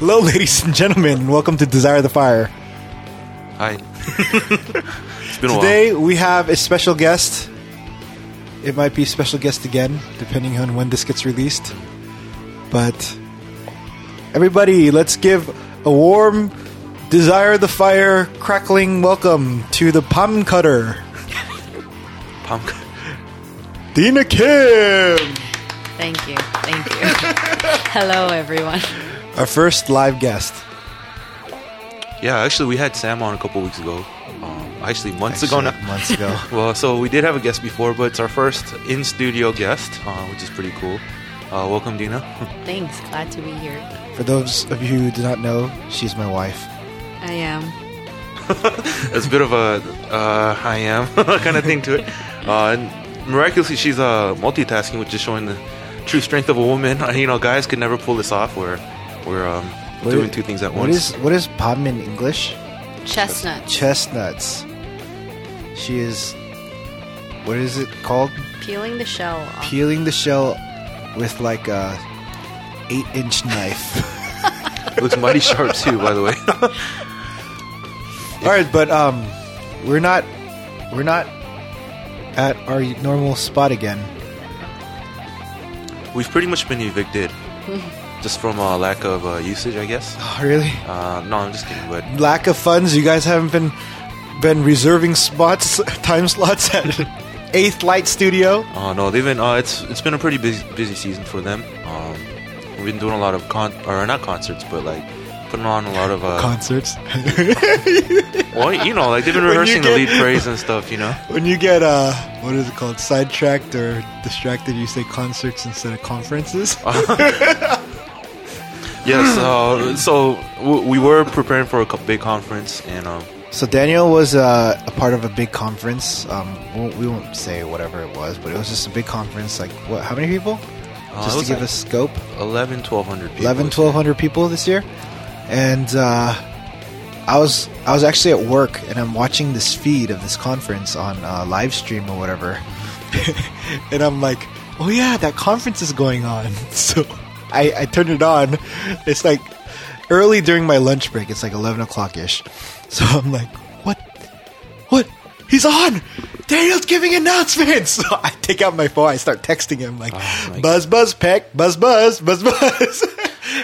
Hello, ladies and gentlemen. and Welcome to Desire the Fire. Hi. it's been a Today we have a special guest. It might be a special guest again, depending on when this gets released. But everybody, let's give a warm Desire the Fire crackling welcome to the Palm Cutter, while. Pump. Dina Kim, Thank you. Thank you. Hello, everyone. Our first live guest. Yeah, actually, we had Sam on a couple weeks ago. Um, actually, months ago now. Months ago. Well, so we did have a guest before, but it's our first in studio guest, uh, which is pretty cool. Uh, welcome, Dina. Thanks. Glad to be here. For those of you who do not know, she's my wife. I am. It's a bit of a uh, I am kind of thing to it. Uh, and miraculously, she's uh, multitasking, which is showing the true strength of a woman. You know, guys could never pull this off where we're um, What doing is- two things at What once. is what is palm in English? Chestnuts. Chestnuts. She is. What is it called? Peeling the shell off. Peeling the shell with like a eight-inch knife. It looks mighty sharp too, by the way. All right, but um, we're not we're not at our normal spot again. We've pretty much been evicted, just from uh, lack of uh, usage, I guess. Oh, really? Uh, no, I'm just kidding. But Lack of funds. You guys haven't been been reserving spots, time slots at Eighth Light Studio. uh, no, they've been. Uh, it's it's been a pretty busy busy season for them. Um, we've been doing a lot of con or not concerts, but like putting on a lot of uh, Concerts. well, you know, like they've been rehearsing the lead phrase and stuff. You know. when you get uh, what is it called? Sidetracked or distracted? You say concerts instead of conferences. Yes. Uh, so w- we were preparing for a co- big conference, and um, So Daniel was uh, a part of a big conference. Um, we won't, we won't say whatever it was, but it was just a big conference. Like what? How many people? uh, just to was give like us scope. 11, 1200 people. 11, this year. 1200 people this year, and uh, I was I was actually at work and I'm watching this feed of this conference on uh, live stream or whatever, and I'm like, oh yeah, that conference is going on. So I, I turned it on. It's like early during my lunch break. It's like 11 o'clock ish. So I'm like, what? What? He's on! Daniel's giving announcements! So I take out my phone, I start texting him like, Oh, buzz, buzz, peck, buzz, buzz, buzz, buzz.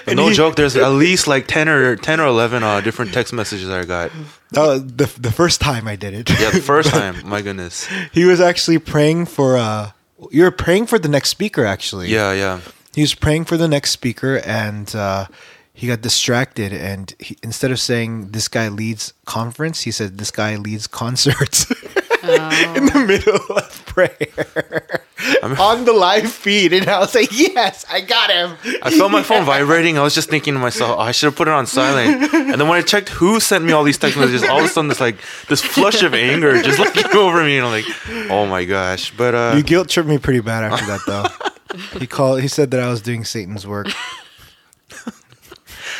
But no he- joke. There's at least like ten or ten or eleven uh, different text messages I got. Oh, the the first time I did it. Yeah, the first time. My goodness. he was actually praying for. uh You were praying for the next speaker, actually. Yeah, yeah. He was praying for the next speaker, and uh, he got distracted. And he, instead of saying "this guy leads conference," he said "this guy leads concerts." In the middle of prayer on the live feed, and I was like, "Yes, I got him." I felt my phone vibrating. I was just thinking to myself, oh, I should have put it on silent. And then when I checked who sent me all these text messages, all of a sudden this like this flush of anger just like came over me, and I'm like, oh my gosh. But uh, You guilt tripped me pretty bad after that, though. he called. He said that I was doing Satan's work.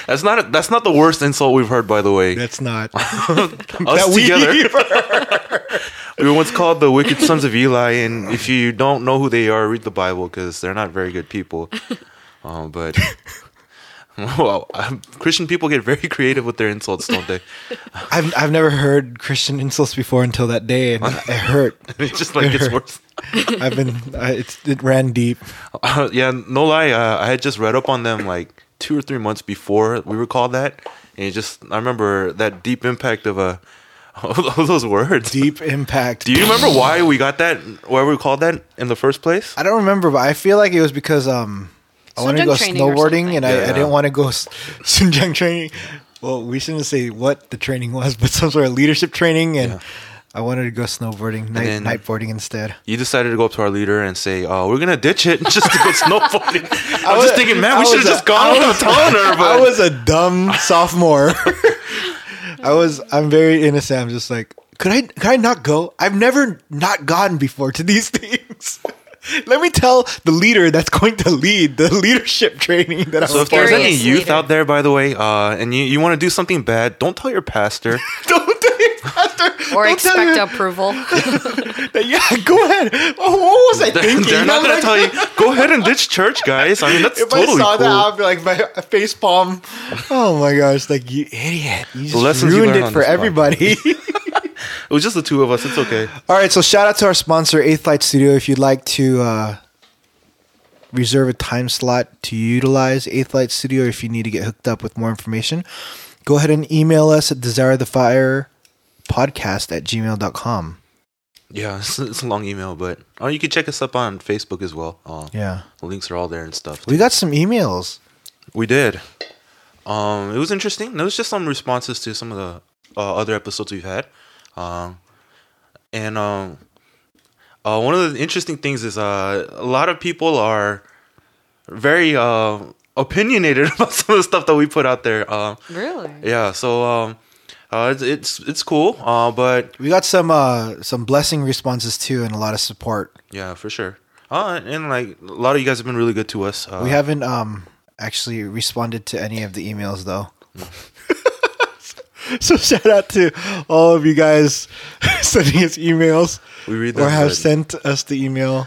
that's not a, that's not the worst insult we've heard, by the way. That's not. Us that we- together, we were once called the wicked sons of Eli, and if you don't know who they are, read the Bible because they're not very good people. Um, but well, um, Christian people get very creative with their insults, don't they? I've I've never heard Christian insults before until that day, and it hurt. it just like gets worse. I've been. I, it's, it ran deep. Uh, yeah, no lie. Uh, I had just read up on them like two or three months before we were called that, and it just I remember that deep impact of a of those words. Deep impact. Do you remember why we got that? Why we called that in the first place? I don't remember, but I feel like it was because um I wanted to go Sunjang training or snowboarding, and I, I Yeah. didn't want to go s- Sunjang training. Well, we shouldn't say what the training was, but some sort of leadership training, and Yeah. I wanted to go snowboarding, night then- nightboarding instead. You decided to go up to our leader and say, "Oh, we're gonna ditch it just to go snowboarding." I was was- just thinking, man, I we should have just gone I without telling her. But I was a dumb sophomore. I was. I'm very innocent. I'm just like, could I? Could I not go? I've never not gone before to these things. Let me tell the leader that's going to lead the leadership training that I so was if there's any youth leader. out there, by the way, uh, and you, you want to do something bad, don't tell your pastor. Don't Or Don't expect tell me- approval. yeah, go ahead. Oh, what was I They're, thinking? they're not I'm gonna like- tell you. Go ahead and ditch church, guys. I mean, that's If totally I saw cool. that, I'd be like my face palm. Oh my gosh! Like you idiot! You just lessons you ruined learn it on for this everybody. It was just the two of us. It's okay. All right, so shout out to our sponsor, Eighth Light Studio. If you'd like to uh, reserve a time slot to utilize Eighth Light Studio, or if you need to get hooked up with more information, go ahead and email us at desire the fire podcast at gmail.com. Yeah, it's, it's a long email, but oh, you can check us up on Facebook as well. Uh, Yeah. the links are all there and stuff. We got some emails. We did. Um, it was interesting. There was just some responses to some of the uh, other episodes we've had, um, and um, uh, one of the interesting things is uh, a lot of people are very uh, opinionated about some of the stuff that we put out there. Uh, really? yeah, so um, uh, it's, it's it's cool, uh, but We got some uh, some blessing responses too, and a lot of support. yeah, for sure. Uh, and like a lot of you guys have been really good to us. Uh, we haven't um, actually responded to any of the emails though. so shout out to all of you guys sending us emails we read or have but- sent us the email.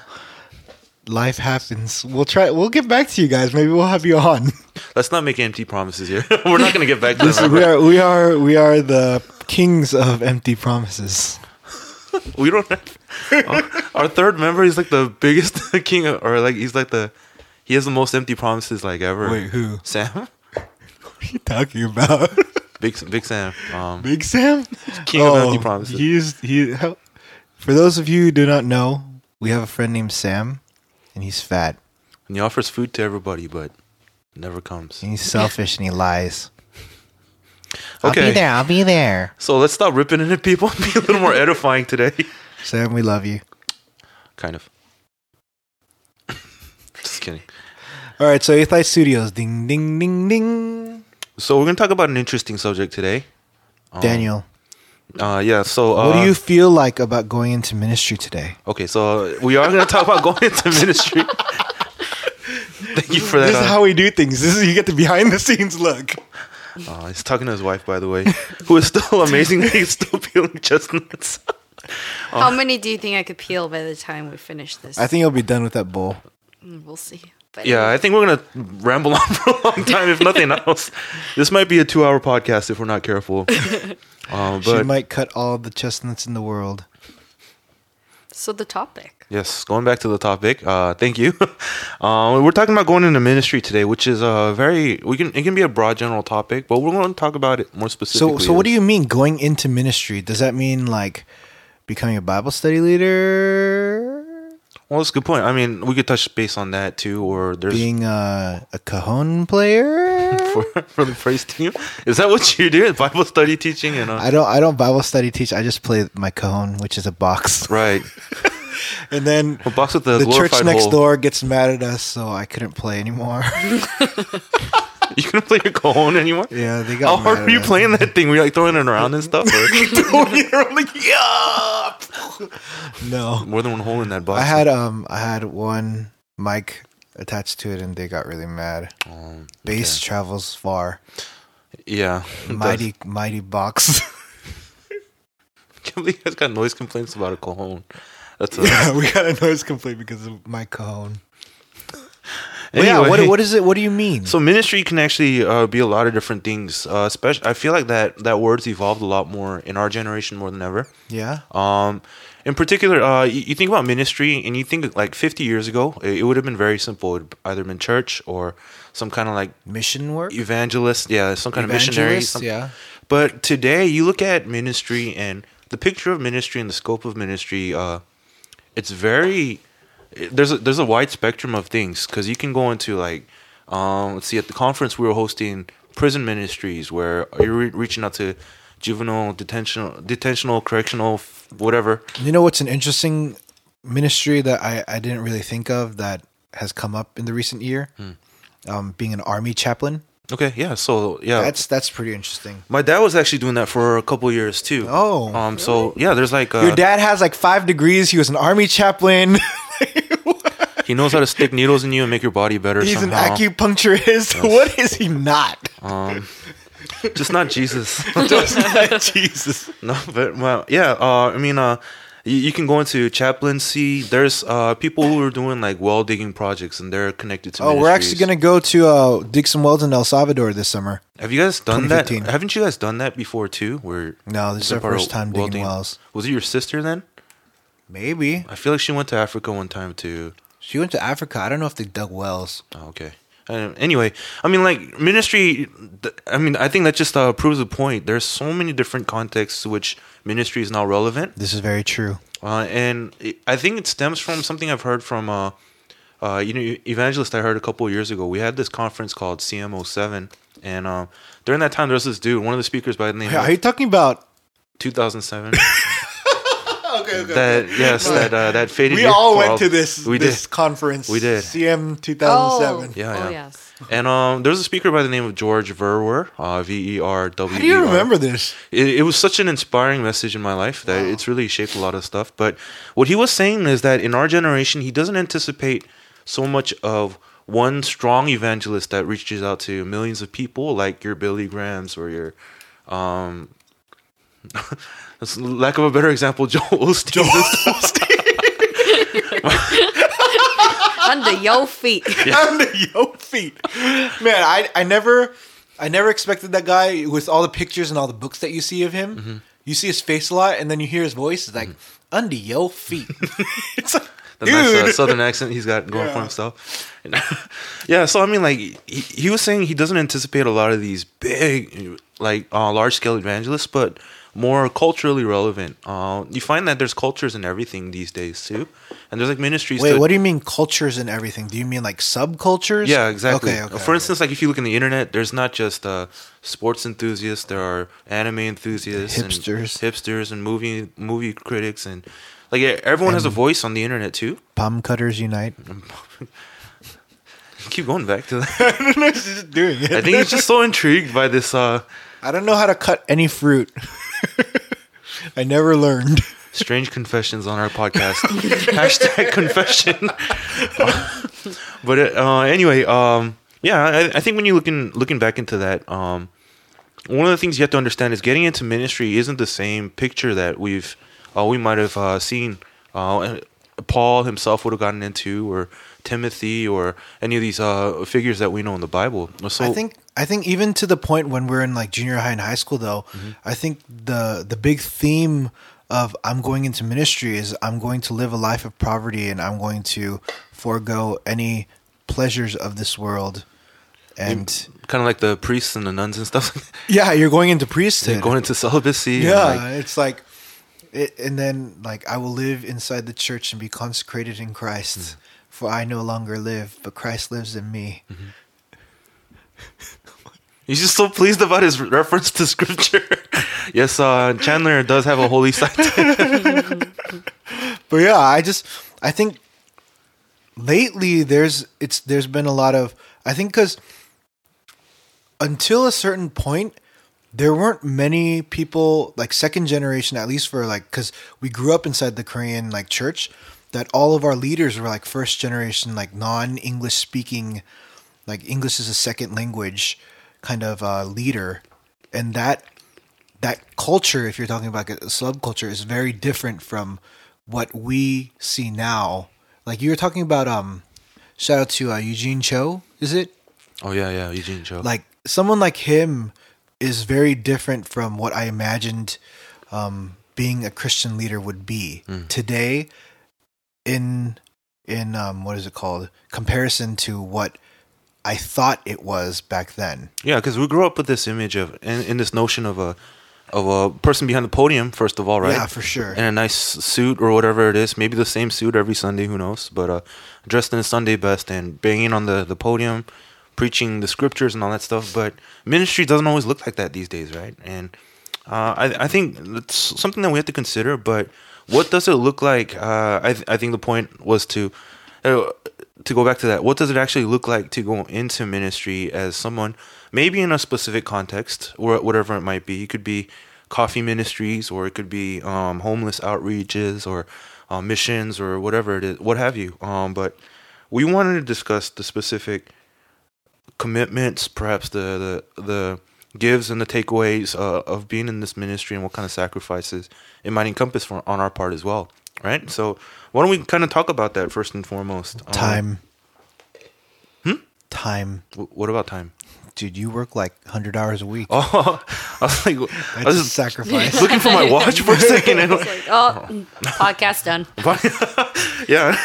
Life happens. We'll try. We'll get back to you guys. Maybe we'll have you on. Let's not make empty promises here. We're not gonna get back to them. we are we are we are the kings of empty promises. We don't have our, third member. is like the biggest king, of, or like he's like the he has the most empty promises like ever. Wait, who? Sam, What are you talking about? big big Sam, um, Big Sam? king of empty promises. He's he. For those of you who do not know, we have a friend named Sam, and he's fat. And he offers food to everybody, but never comes. And he's selfish and he lies. I'll be there. I'll be there. So let's stop ripping into people and be a little more edifying today. Sam, we love you. kind of. Just kidding. All right, so Eighth Light Studios. Ding, ding, ding, ding. So we're gonna talk about an interesting subject today. Um, Daniel, Uh, yeah. So uh, what do you feel like about going into ministry today? Okay, so we are gonna talk about going into ministry. Thank you for that. This is uh, how we do things. This is you get the behind the scenes look. Uh, he's talking to his wife, by the way, who is still amazingly still peeling chestnuts. How many do you think I could peel by the time we finish this? I think you'll be done with that bowl. Mm, we'll see. But yeah, I think we're gonna ramble on for a long time, if nothing else. This might be a two-hour podcast if we're not careful. Uh, She might cut all the chestnuts in the world. So the topic. yes, going back to the topic. Uh, thank you. uh, we're talking about going into ministry today, which is a very we can it can be a broad general topic, but we're going to talk about it more specifically. So, so what do you mean going into ministry? Does that mean like becoming a Bible study leader, Well, that's a good point. I mean, we could touch base on that too, or there's being a, a cajon player? for, for the praise team. Is that what you do? Bible study teaching and uh, I don't. I don't Bible study teach. I just play my cajon, which is a box, right? and then A box with the, the church next hole. door gets mad at us, so I couldn't play anymore. You couldn't play your cajon anymore. yeah, they got. How got. hard were you playing that thing? Were you like throwing it around and stuff? Or I'm like, yeah. No, more than one hole in that box? I had um, I had one mic attached to it, and they got really mad. Um, Bass travels far. yeah. it does. Mighty, mighty box. I can't believe you guys got noise complaints about a cajon. That's a, yeah, we got a noise complaint because of my cajon. Anyway, yeah, what, what is it? What do you mean? So ministry can actually uh, be a lot of different things. Uh, especially, I feel like that that word's evolved a lot more in our generation more than ever. yeah, Um, in particular, uh, you, you think about ministry, and you think like 50 years ago, it, it would have been very simple. It would either been church or some kind of like mission work, evangelist, yeah, some kind of missionary. Some- yeah. But today, you look at ministry and the picture of ministry and the scope of ministry. Uh, it's very there's a, there's a wide spectrum of things because you can go into like um, let's see at the conference we were hosting prison ministries where you're re- reaching out to juvenile detention detentional correctional whatever You know what's an interesting ministry that I, I didn't really think of that has come up in the recent year? Hmm. Um, being an army chaplain. okay yeah so yeah That's that's pretty interesting. my dad was actually doing that for a couple years too Oh, um so yeah there's like uh, Your dad has like five degrees. He was an army chaplain. he knows how to stick needles in you and make your body better He's somehow. an acupuncturist. What is he not? Um, just not Jesus. just not Jesus. no, but well, yeah. Uh, I mean, uh, you, you can go into chaplaincy. There's uh people who are doing like well digging projects, and they're connected to. Oh, we're actually gonna go to uh, dig some Wells in El Salvador this summer. Have you guys done that? 2015. Haven't you guys done that before too? Where No, this is they're our first time well digging wells. Was it your sister then? Maybe I feel like she went to Africa one time too. she went to Africa. I don't know if they dug wells. Oh, okay. Uh, anyway, I mean, like ministry. I mean, I think that just uh, proves the point. There's so many different contexts to which ministry is now relevant, This is very true. uh, and it, I think it stems from something I've heard from, uh, uh, you know, evangelist. I heard a couple of years ago. We had this conference called CM07, and uh, during that time, there was this dude, one of the speakers by the name Are of are you talking about? 2007. Okay, okay. that yes, that uh, that faded. we all for went to this We this did. conference. We did. CM 2007. Yeah, Oh, yeah. yes. And um, there was a speaker by the name of George Verwer, uh, V E R W. How do you remember this? It, it was such an inspiring message in my life that it's really shaped a lot of stuff. But what he was saying is that in our generation, he doesn't anticipate so much of one strong evangelist that reaches out to millions of people, like your Billy Grahams or your, um, lack of a better example, Joel Osteen. Joel Osteen. Under your feet. Under your feet, man. I I never I never expected that guy with all the pictures and all the books that you see of him. Mm-hmm. You see his face a lot, and then you hear his voice. It's like under your feet. it's like, the nice uh, southern accent he's got going for himself. Yeah, so I mean, like he, he was saying, he doesn't anticipate a lot of these big, like uh, large scale evangelists, but more culturally relevant. Uh, you find that there's cultures in everything these days too, and there's like ministries. Wait, to- what do you mean cultures and everything? Do you mean like subcultures? Yeah, exactly. Okay, okay. For instance, like if you look in the internet, there's not just uh, sports enthusiasts. There are anime enthusiasts, Hipsters. and hipsters, and movie movie critics, and like everyone has a voice on the internet too. palm cutters unite. Keep going back to that. just doing it. I think he's just so intrigued by this uh, I don't know how to cut any fruit. I never learned. strange confessions on our podcast. Hashtag confession. but uh, anyway, um, yeah, I, I think when you looking looking back into that, um, one of the things you have to understand is getting into ministry isn't the same picture that we've uh, we might have uh, seen. Uh, Paul himself would have gotten into, or Timothy, or any of these uh, figures that we know in the Bible. So I think I think even to the point when we're in like junior high and high school though, Mm-hmm. I think the the big theme of I'm going into ministry is I'm going to live a life of poverty and I'm going to forego any pleasures of this world. And kind of like the priests and the nuns and stuff. yeah, you're going into priesthood. going into celibacy. yeah, like, it's like it, and then like I will live inside the church and be consecrated in Christ. Mm. For I no longer live, but Christ lives in me. He's just so pleased about his reference to scripture. yes, uh, Chandler does have a holy side. But yeah, I just I think lately there's it's there's been a lot of I think because until a certain point there weren't many people like second generation at least for like because we grew up inside the Korean like church that all of our leaders were like first generation like non English speaking like English is a second language kind of uh, leader and that that culture, if you're talking about a subculture, is very different from what we see now. Like you were talking about, um, shout out to uh, Eugene Cho, is it? oh yeah, yeah, Eugene Cho. Like someone like him is very different from what I imagined um, being a Christian leader would be today. In in um, what is it called? Comparison to what I thought it was back then. yeah, because we grew up with this image of in, in this notion of a of a person behind the podium, first of all, right? Yeah, for sure. In a nice suit or whatever it is, maybe the same suit every Sunday, who knows? But uh, dressed in a Sunday best and banging on the the podium, preaching the scriptures and all that stuff. But ministry doesn't always look like that these days, right? And uh, I, I think it's something that we have to consider. But what does it look like? Uh, I, th- I think the point was to uh, to go back to that. What does it actually look like to go into ministry as someone, maybe in a specific context or whatever it might be? It could be coffee ministries, or it could be um, homeless outreaches, or uh, missions, or whatever it is, what have you. Um, but we wanted to discuss the specific commitments, perhaps the the the gives and the takeaways uh, of being in this ministry and what kind of sacrifices it might encompass for, on our part as well, right? So why don't we kind of talk about that first and foremost? Um, Time. Hmm? Time. wh- what about time? Dude, you work like 100 hours a week. Oh, I was like, I was a just sacrifice. looking for my watch for a second. And It's like, oh, podcast done. yeah,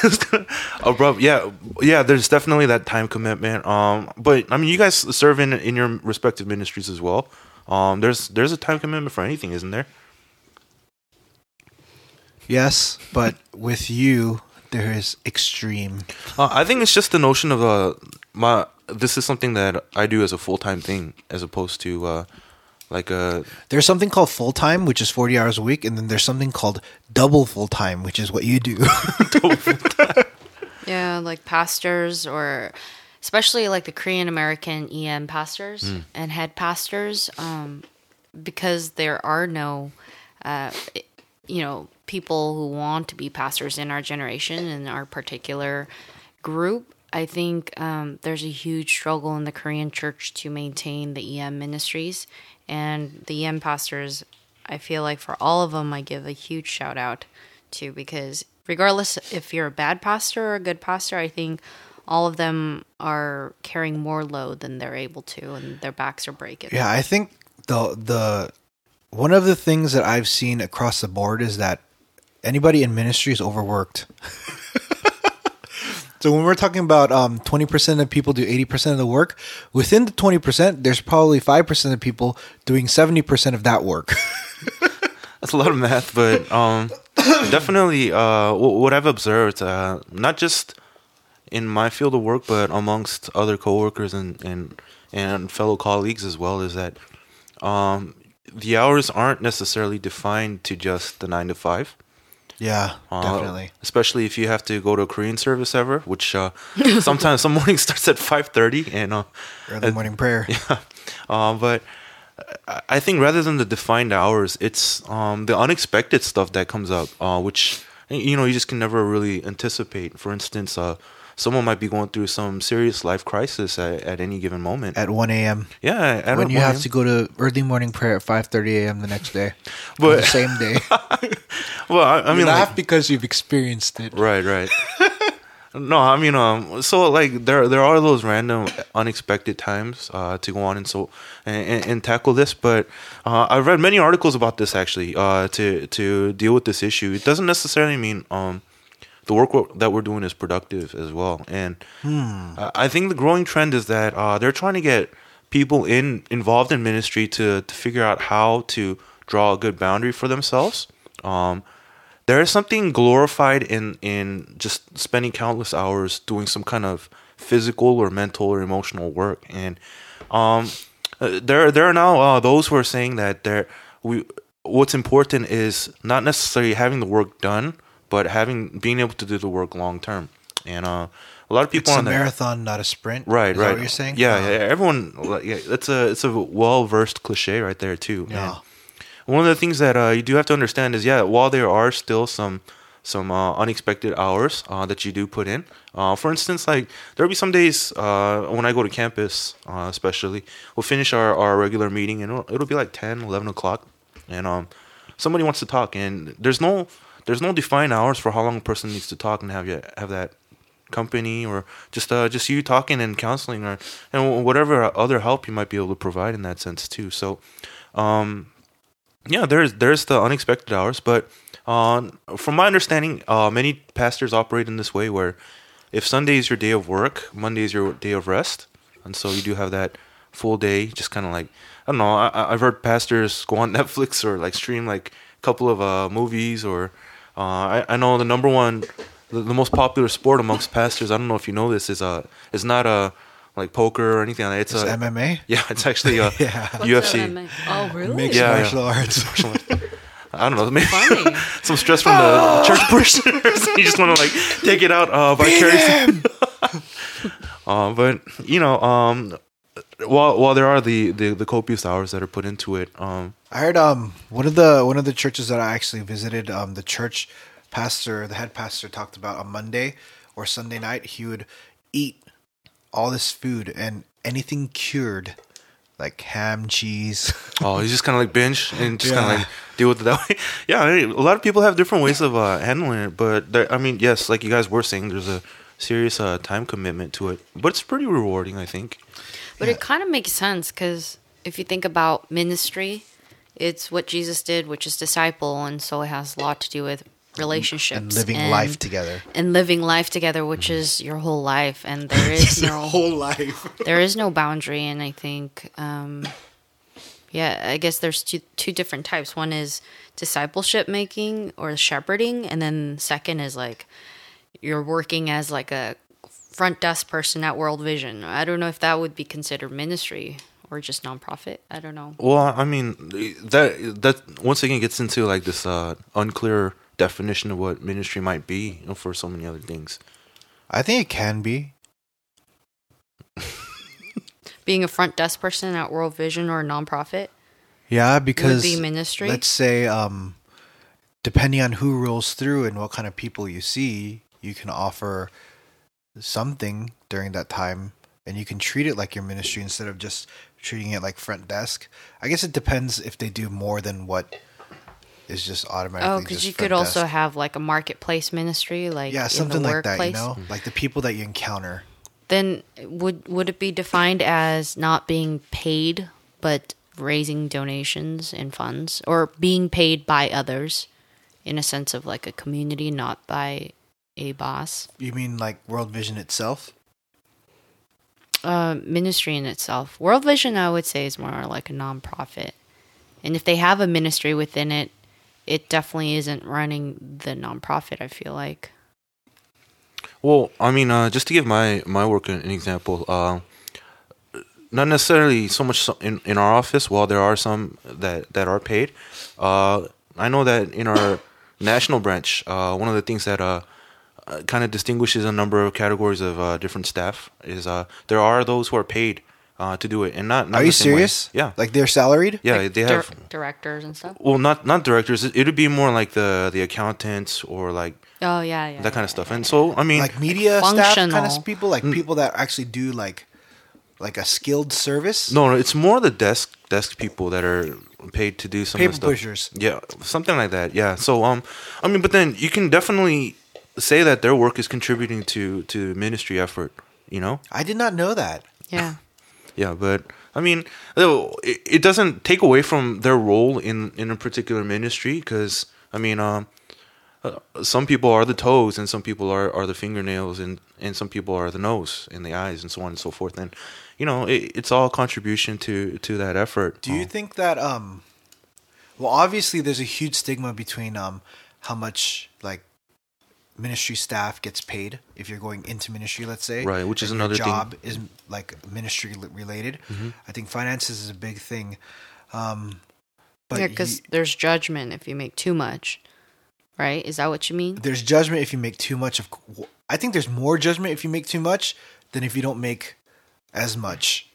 oh, bro, yeah, yeah. There's definitely that time commitment. Um, but I mean, you guys serve in in your respective ministries as well. Um, there's there's a time commitment for anything, isn't there? Yes, but with you, there is extreme. Uh, I think it's just the notion of uh my this is something that I do as a full time thing as opposed to uh like a There's something called full time, which is 40 hours a week, and then there's something called double full time, which is what you do. Yeah, like pastors or especially like the Korean American EM pastors and head pastors, um, because there are no, uh, you know, people who want to be pastors in our generation and our particular group. I think um, there's a huge struggle in the Korean church to maintain the EM ministries and the EM pastors. I feel like for all of them, I give a huge shout out to because regardless if you're a bad pastor or a good pastor, I think all of them are carrying more load than they're able to, and their backs are breaking. yeah, I think the the one of the things that I've seen across the board is that anybody in ministry is overworked. so when we're talking about um, 20% of people do 80% of the work, within the 20%, there's probably 5% of people doing 70% of that work. That's a lot of math, but um, definitely uh, what I've observed, uh, not just in my field of work, but amongst other coworkers and and and fellow colleagues as well, is that um, the hours aren't necessarily defined to just the nine to five. yeah, Uh, definitely. Especially if you have to go to a Korean service ever, which uh, sometimes some morning starts at five thirty, and uh, Early morning prayer. uh, but I- I think rather than the defined hours, it's um, the unexpected stuff that comes up, uh, which you know you just can never really anticipate. For instance, uh, someone might be going through some serious life crisis at, at any given moment. At 1 a.m. yeah, at when you have to go to early morning prayer at 5:30 a.m. the next day, But- the same day. Well, I, I mean, mean, like, because you've experienced it. right, right. no, I mean, um, so like there there are those random, unexpected times uh, to go on and so and, and, and tackle this. But uh, I've read many articles about this actually uh, to to deal with this issue. It doesn't necessarily mean um, the work that we're doing is productive as well. And I I think the growing trend is that uh, they're trying to get people in involved in ministry to to figure out how to draw a good boundary for themselves. Um, there is something glorified in in just spending countless hours doing some kind of physical or mental or emotional work and um uh, there there are now uh, those who are saying that there we what's important is not necessarily having the work done but having being able to do the work long term and uh a lot of people It's a on that marathon, not a sprint. Right, Is that right. what you're saying? Yeah, yeah. Everyone, yeah, it's a it's a well versed cliche right there too. Yeah. And one of the things that uh, you do have to understand is, yeah, while there are still some some uh, unexpected hours uh, that you do put in. Uh, for instance, like there'll be some days uh, when I go to campus, uh, especially, we'll finish our, our regular meeting and it'll, it'll be like 10, 11 o'clock, and um, somebody wants to talk, and there's no there's no defined hours for how long a person needs to talk and have you have that company or just uh, just you talking and counseling or and whatever other help you might be able to provide in that sense too. So, um, yeah, there's there's the unexpected hours, but uh, from my understanding, uh, many pastors operate in this way where if Sunday is your day of work, Monday is your day of rest, and so you do have that full day, just kind of like I don't know. I, I've heard pastors go on Netflix or like stream like a couple of uh, movies or uh, I, I know the number one, the, the most popular sport amongst pastors. I don't know if you know this is a is not a like poker or anything. like that. It's, It's a MMA. yeah, it's actually uh Yeah. UFC. Oh, really? Mixed Yeah, yeah. martial arts. I don't know, maybe Funny. some stress from the church parishioners. you just want to like take it out uh, vicariously. uh, but you know, um, while while there are the, the the copious hours that are put into it, um, I heard um one of the one of the churches that I actually visited, um the church pastor, the head pastor talked about on Monday or Sunday night he would eat all this food and anything cured like ham, cheese. Oh, he's just kind of like binge and just kind of like deal with it that way. Yeah, I mean, a lot of people have different ways of uh, handling it, but there, I mean, yes, like you guys were saying, there's a serious uh, time commitment to it, but it's pretty rewarding, I think. But it kind of makes sense because if you think about ministry, it's what Jesus did, which is disciple, and so it has a lot to do with relationships and living life together. and living life together, which is your whole life, and there is no whole life. there is no boundary, and I think, um, yeah, I guess there's two two different types. One is discipleship making or shepherding, and then second is like you're working as like a front desk person at World Vision. I don't know if that would be considered ministry or just nonprofit. I don't know. Well, I mean, that that once again gets into like this uh, unclear definition of what ministry might be you know, for so many other things. I think it can be. Being a front desk person at World Vision or a nonprofit Yeah, would because be ministry. let's say, um, depending on who rolls through and what kind of people you see, you can offer something during that time, and you can treat it like your ministry instead of just treating it like front desk. I guess it depends if they do more than what is just automatically. Oh, because you could also have like a marketplace ministry, like yeah, in something like that. You workplace. know, like the people that you encounter. Then would would it be defined as not being paid but raising donations and funds, or being paid by others, in a sense of like a community, not by a boss? You mean like World Vision itself? Uh, ministry in itself, World Vision, I would say, is more like a nonprofit, and if they have a ministry within it, it definitely isn't running the nonprofit. I feel like. Well, I mean, uh, just to give my my work an, an example, uh, not necessarily so much in in our office. While there are some that that are paid, uh, I know that in our national branch, uh, one of the things that uh, kind of distinguishes a number of categories of uh, different staff is uh, there are those who are paid uh, to do it, and not. not Are the you same way. serious? Yeah, Like they're salaried? yeah, like they dir- have. directors and stuff. Well, not not directors. It would be more like the the accountants or like Oh yeah, yeah. that kind of stuff. And so, I mean, like media staff kind of people, like people that actually do like like a skilled service. No, no, it's more the desk desk people that are paid to do some paper of the stuff. pushers. Yeah, something like that. Yeah. So um, I mean, but then you can definitely say that their work is contributing to to ministry effort. You know. I did not know that. Yeah. Yeah, but I mean, it, it doesn't take away from their role in in a particular ministry because I mean, um, uh, some people are the toes and some people are, are the fingernails and and some people are the nose and the eyes and so on and so forth and you know it, it's all contribution to to that effort. Do you think that um well obviously there's a huge stigma between um how much like ministry staff gets paid if you're going into ministry let's say Right, which is and your another thing. job is like ministry related. Mm-hmm. I think finances is a big thing. Um but yeah, because there's judgment if you make too much, right? Is that what you mean? there's judgment if you make too much of I think there's more judgment if you make too much than if you don't make as much.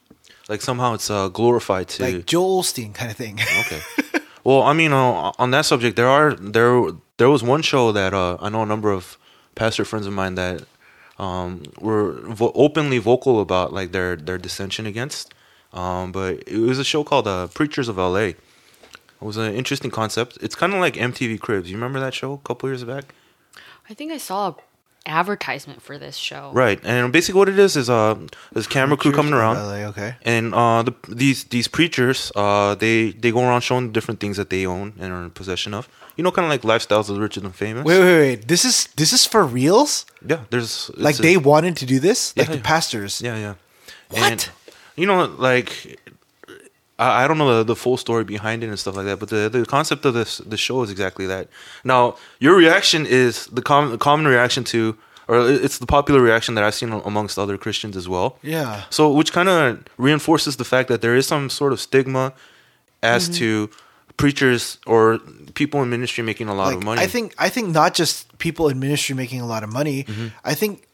like somehow it's uh, glorified to Like Joel Osteen kind of thing. okay. Well, I mean, uh, on that subject, there are there there was one show that uh, I know a number of pastor friends of mine that um, were vo- openly vocal about like their their dissension against. Um, but it was a show called uh, Preachers of LA. It was an interesting concept. It's kind of like MTV Cribs. You remember that show a couple years back? I think I saw a advertisement for this show. Right. And basically, what it is is uh, this camera crew coming around. LA, okay. and uh, the, these these preachers, uh, they they go around showing different things that they own and are in possession of. You know, kind of like lifestyles of the rich and famous. Wait, wait, wait. This is this is for reals? Yeah, there's Like a- they wanted to do this? Like Yeah, the pastors. Yeah, yeah. What? And, you know, like I, I don't know the, the full story behind it and stuff like that, but the, the concept of this the show is exactly that. Now, your reaction is the, com- the common reaction to, or it's the popular reaction that I've seen amongst other Christians as well. Yeah. So, which kind of reinforces the fact that there is some sort of stigma as mm-hmm. to preachers or people in ministry making a lot Like, of money. I think I think not just people in ministry making a lot of money. Mm-hmm. I think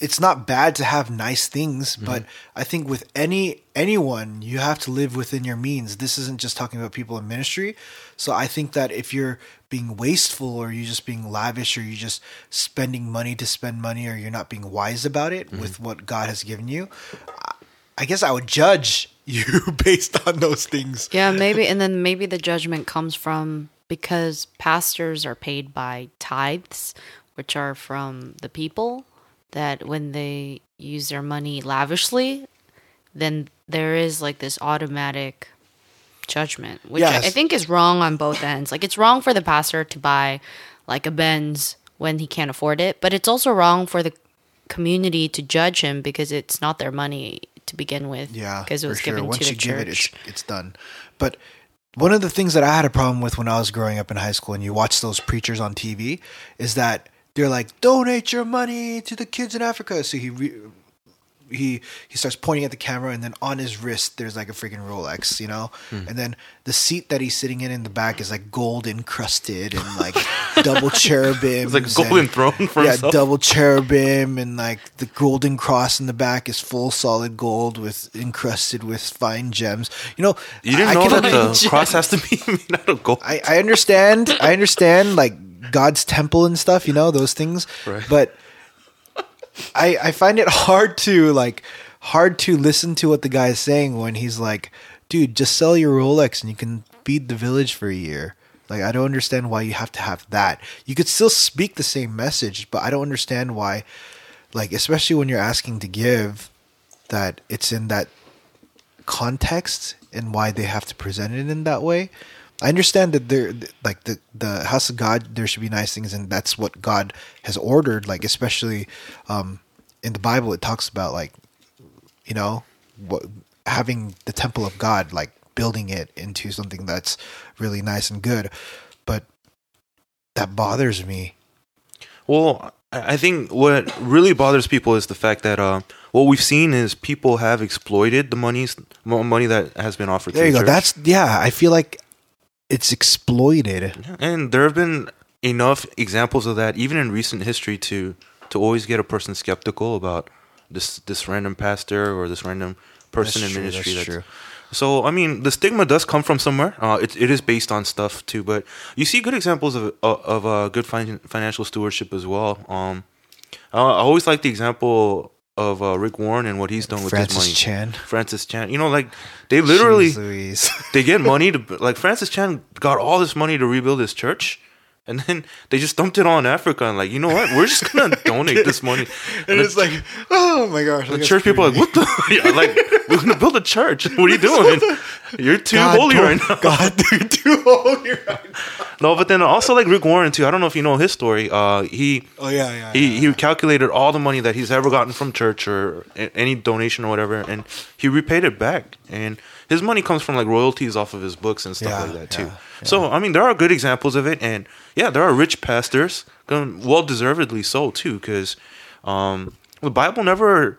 it's not bad to have nice things, Mm-hmm. but I think with any anyone, you have to live within your means. This isn't just talking about people in ministry. So I think that if you're being wasteful or you're just being lavish or you're just spending money to spend money or you're not being wise about it Mm-hmm. with what God has given you, I- I guess I would judge you based on those things. Yeah, maybe, and then maybe the judgment comes from because pastors are paid by tithes, which are from the people. That when they use their money lavishly, then there is like this automatic judgment, which I, I think is wrong on both ends. Like it's wrong for the pastor to buy like a Benz when he can't afford it, but it's also wrong for the community to judge him because it's not their money to begin with. Yeah, because it was for sure. given Once to the you give it, it's it's done. But one of the things that I had a problem with when I was growing up in high school, and you watch those preachers on TV, is that they're like, "Donate your money to the kids in Africa." So he re- he he starts pointing at the camera, and then on his wrist there's like a freaking Rolex, you know. Hmm. And then the seat that he's sitting in in the back is like gold encrusted and like double cherubim. It's like a golden throne for yeah, himself. double cherubim and like the golden cross in the back is full solid gold with encrusted with fine gems. You know, You didn't I know can that the cross has to be made out of gold. I, I understand. I understand like God's temple and stuff. You know those things. Right. But I I find it hard to like hard to listen to what the guy is saying when he's like, "Dude, just sell your Rolex and you can feed the village for a year." Like I don't understand why you have to have that. You could still speak the same message, but I don't understand why. Like especially when you're asking to give, that it's in that context and why they have to present it in that way. I understand that there, like the the house of God, there should be nice things, and that's what God has ordered. Like especially um, in the Bible, it talks about like you know what having the temple of God, like building it into something that's really nice and good. But that bothers me. Well, I I think what really bothers people is the fact that uh, what we've seen is people have exploited the monies, money that has been offered. There to you the go. That's yeah. I feel like it's exploited. and there have been enough examples of that, even in recent history, to to always get a person skeptical about this this random pastor or this random person That's in true, ministry. that's that's- true. So I mean, the stigma does come from somewhere. Uh, it it is based on stuff too, but you see good examples of of, of uh, good fin- financial stewardship as well. Um, uh, I always like the example of uh, Rick Warren and what he's done with Francis his money. Francis Chan. Francis Chan. You know, like they literally they get money to like Francis Chan got all this money to rebuild his church, and then they just dumped it all in Africa and like you know what we're just gonna donate this money. and it's like, oh my gosh! The church people are like, what the? Yeah, like, we're gonna build a church. What are you doing? You're too holy right now. God, you're too holy right now. No, but then also like Rick Warren too. I don't know if you know his story. Uh, he Oh yeah, yeah. he he calculated all the money that he's ever gotten from church or any donation or whatever, and he repaid it back. And his money comes from like royalties off of his books and stuff Yeah, like that too. yeah, So I mean, there are good examples of it, and yeah, there are rich pastors, well deservedly so too, because um, the Bible never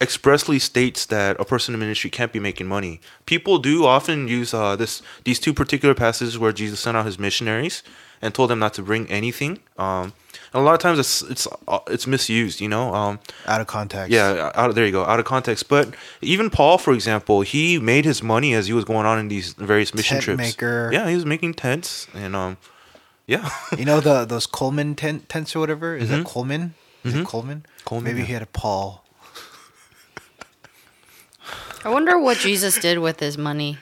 expressly states that a person in ministry can't be making money. People do often use uh, this these two particular passages where Jesus sent out his missionaries and told them not to bring anything. Um, and a lot of times it's it's uh, it's misused, you know. Um, out of context. yeah, out of, there you go, out of context. But even Paul, for example, he made his money as he was going on in these various mission Tent trips. maker. Yeah, he was making tents and um, yeah. You know the those Coleman tent, tents or whatever. Is that Coleman? Is it Coleman? Mm-hmm. Coleman, Maybe yeah. he had a Paul. I wonder what Jesus did with his money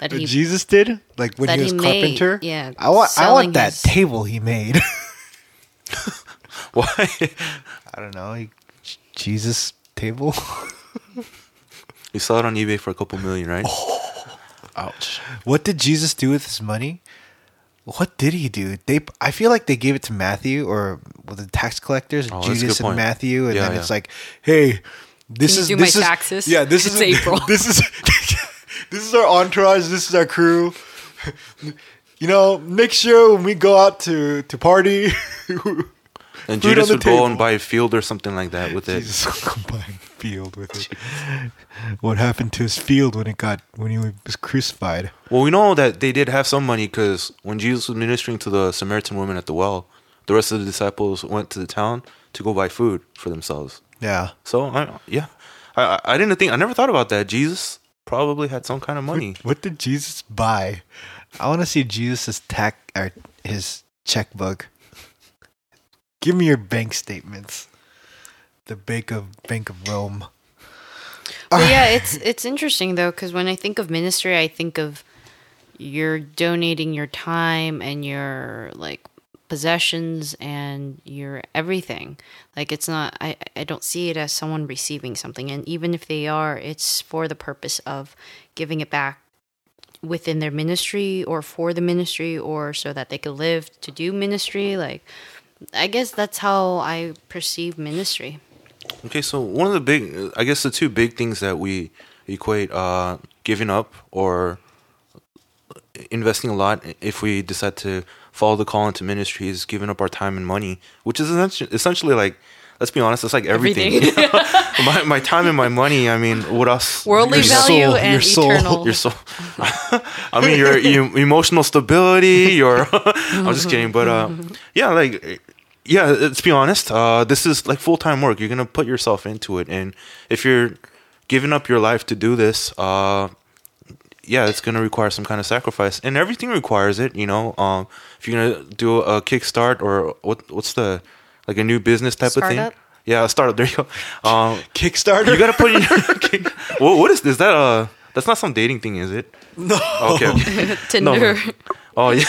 that he Jesus did like when he was he made, carpenter. yeah, I want I selling want that his- table he made. Why? I don't know. He, Jesus table. you saw it on eBay for a couple million, right? Oh. Ouch. What did Jesus do with his money? What did he do? They, I feel like they gave it to Matthew or with the tax collectors, Oh, that's Judas and point. Matthew, and Yeah, then yeah. it's like, hey, this Can you is do this my is, taxes? Yeah, this It's is April. This is this is our entourage. This is our crew. You know, next year when we go out to to party, And Judas would go and buy a field or something like that with it. Jesus combined field with it. What happened to his field when it got when he was crucified? Well, we know that they did have some money because when Jesus was ministering to the Samaritan woman at the well, the rest of the disciples went to the town to go buy food for themselves. Yeah. So, I, yeah, I I didn't think I never thought about that. Jesus probably had some kind of money. What did Jesus buy? I want to see Jesus' tax or his checkbook. Give me your bank statements. The Bank of Bank of Rome. All But yeah, it's it's interesting though because when I think of ministry, I think of you're donating your time and your like possessions and your everything. Like it's not I I don't see it as someone receiving something and even if they are, it's for the purpose of giving it back within their ministry or for the ministry or so that they could live to do ministry like I guess that's how I perceive ministry. Okay, so one of the big, I guess the two big things that we equate uh, giving up or investing a lot if we decide to follow the call into ministry is giving up our time and money, which is essentially, essentially like, let's be honest, it's like everything. Everything. my, my time and my money, I mean, what else? Worldly Your value soul, and your soul. eternal. Your soul. I mean, your, your emotional stability, your. I'm just kidding, but uh, yeah, like, yeah. Let's be honest. Uh, this is like full time work. You're gonna put yourself into it, and if you're giving up your life to do this, uh, yeah, it's gonna require some kind of sacrifice, and everything requires it. You know, um, if you're gonna do a kickstart or what, what's the like a new business type of thing? Yeah, a startup. There you go. Um, Kickstarter. you gotta put in your. what, what is this? That uh, that's not some dating thing, is it? no. Okay. okay. Tinder. Oh yeah,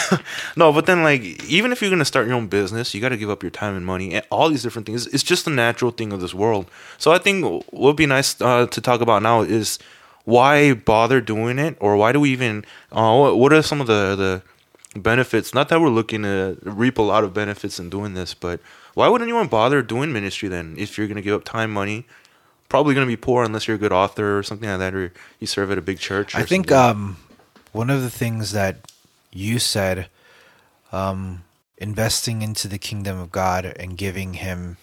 no, but then like even if you're gonna start your own business, you got to give up your time and money and all these different things. It's just a natural thing of this world. So I think what would be nice uh, to talk about now is why bother doing it, or why do we even? Uh, what- what are some of the the benefits? Not that we're looking to reap a lot of benefits in doing this, but why would anyone bother doing ministry then if you're gonna give up time, money? Probably gonna be poor unless you're a good author or something like that, or you serve at a big church. I think um, one of the things that you said, um, investing into the kingdom of God and giving Him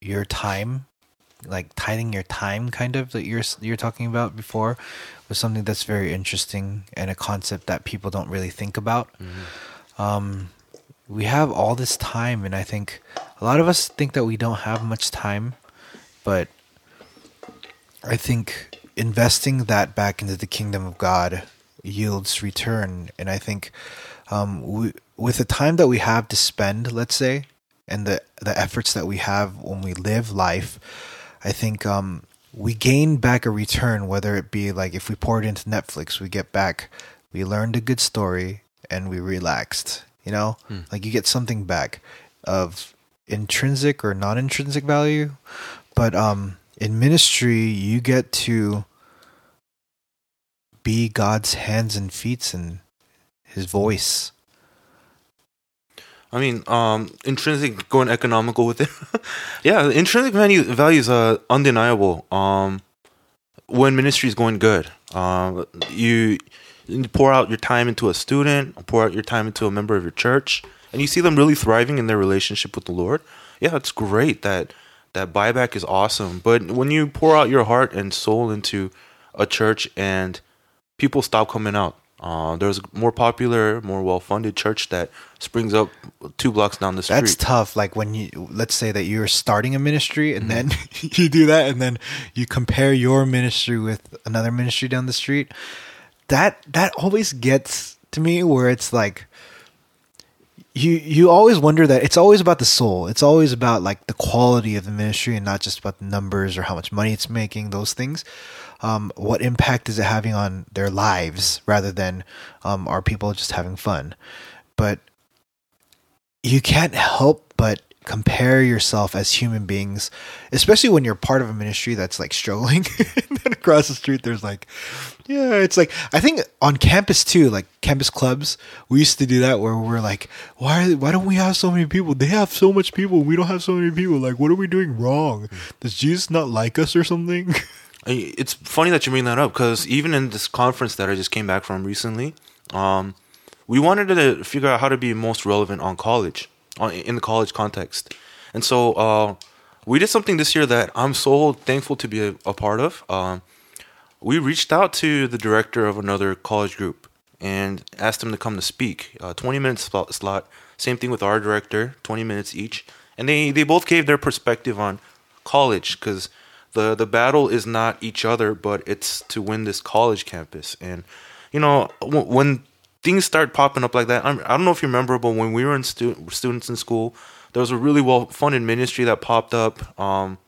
your time, like tithing your time, kind of that you're you're talking about before, was something that's very interesting and a concept that people don't really think about. Um, we have all this time, and I think a lot of us think that we don't have much time, but I think investing that back into the kingdom of God yields return, and I think um, we, with the time that we have to spend, let's say, and the the efforts that we have when we live life, I think um, we gain back a return. Whether it be like if we pour it into Netflix, we get back, we learned a good story, and we relaxed. You know, like you get something back of intrinsic or non-intrinsic value, but um, in ministry, you get to be God's hands and feet and His voice. I mean, um, intrinsic going economical with it. yeah, intrinsic value value is uh, undeniable. Um, when ministry is going good, um, you, you pour out your time into a student, pour out your time into a member of your church, and you see them really thriving in their relationship with the Lord. Yeah, it's great that that buyback is awesome. But when you pour out your heart and soul into a church and people stop coming out. Uh, there's a more popular, more well-funded church that springs up two blocks down the street. That's tough. Like when you let's say that you're starting a ministry and then you do that and then you compare your ministry with another ministry down the street. That that always gets to me where it's like you you always wonder that it's always about the soul. It's always about like the quality of the ministry and not just about the numbers or how much money it's making, those things. Um, what impact is it having on their lives rather than um, are people just having fun? But you can't help but compare yourself as human beings, especially when you're part of a ministry that's like struggling. and then across the street, there's like, yeah, it's like I think on campus too, like campus clubs, we used to do that where we're like, why why don't we have so many people? They have so much people, we don't have so many people. Like, what are we doing wrong? Does Jesus not like us or something? It's funny that you bring that up because even in this conference that I just came back from recently, um, we wanted to figure out how to be most relevant on college, on, in the college context, and so uh, we did something this year that I'm so thankful to be a, a part of. Um, we reached out to the director of another college group and asked him to come to speak. Uh, 20 minutes slot, slot. Same thing with our director, 20 minutes each. And they, they both gave their perspective on college because the, the battle is not each other, but it's to win this college campus. And, you know, w- when things start popping up like that, I'm, I don't know if you remember, but when we were in stu- students in school, there was a really well funded ministry that popped up. Um,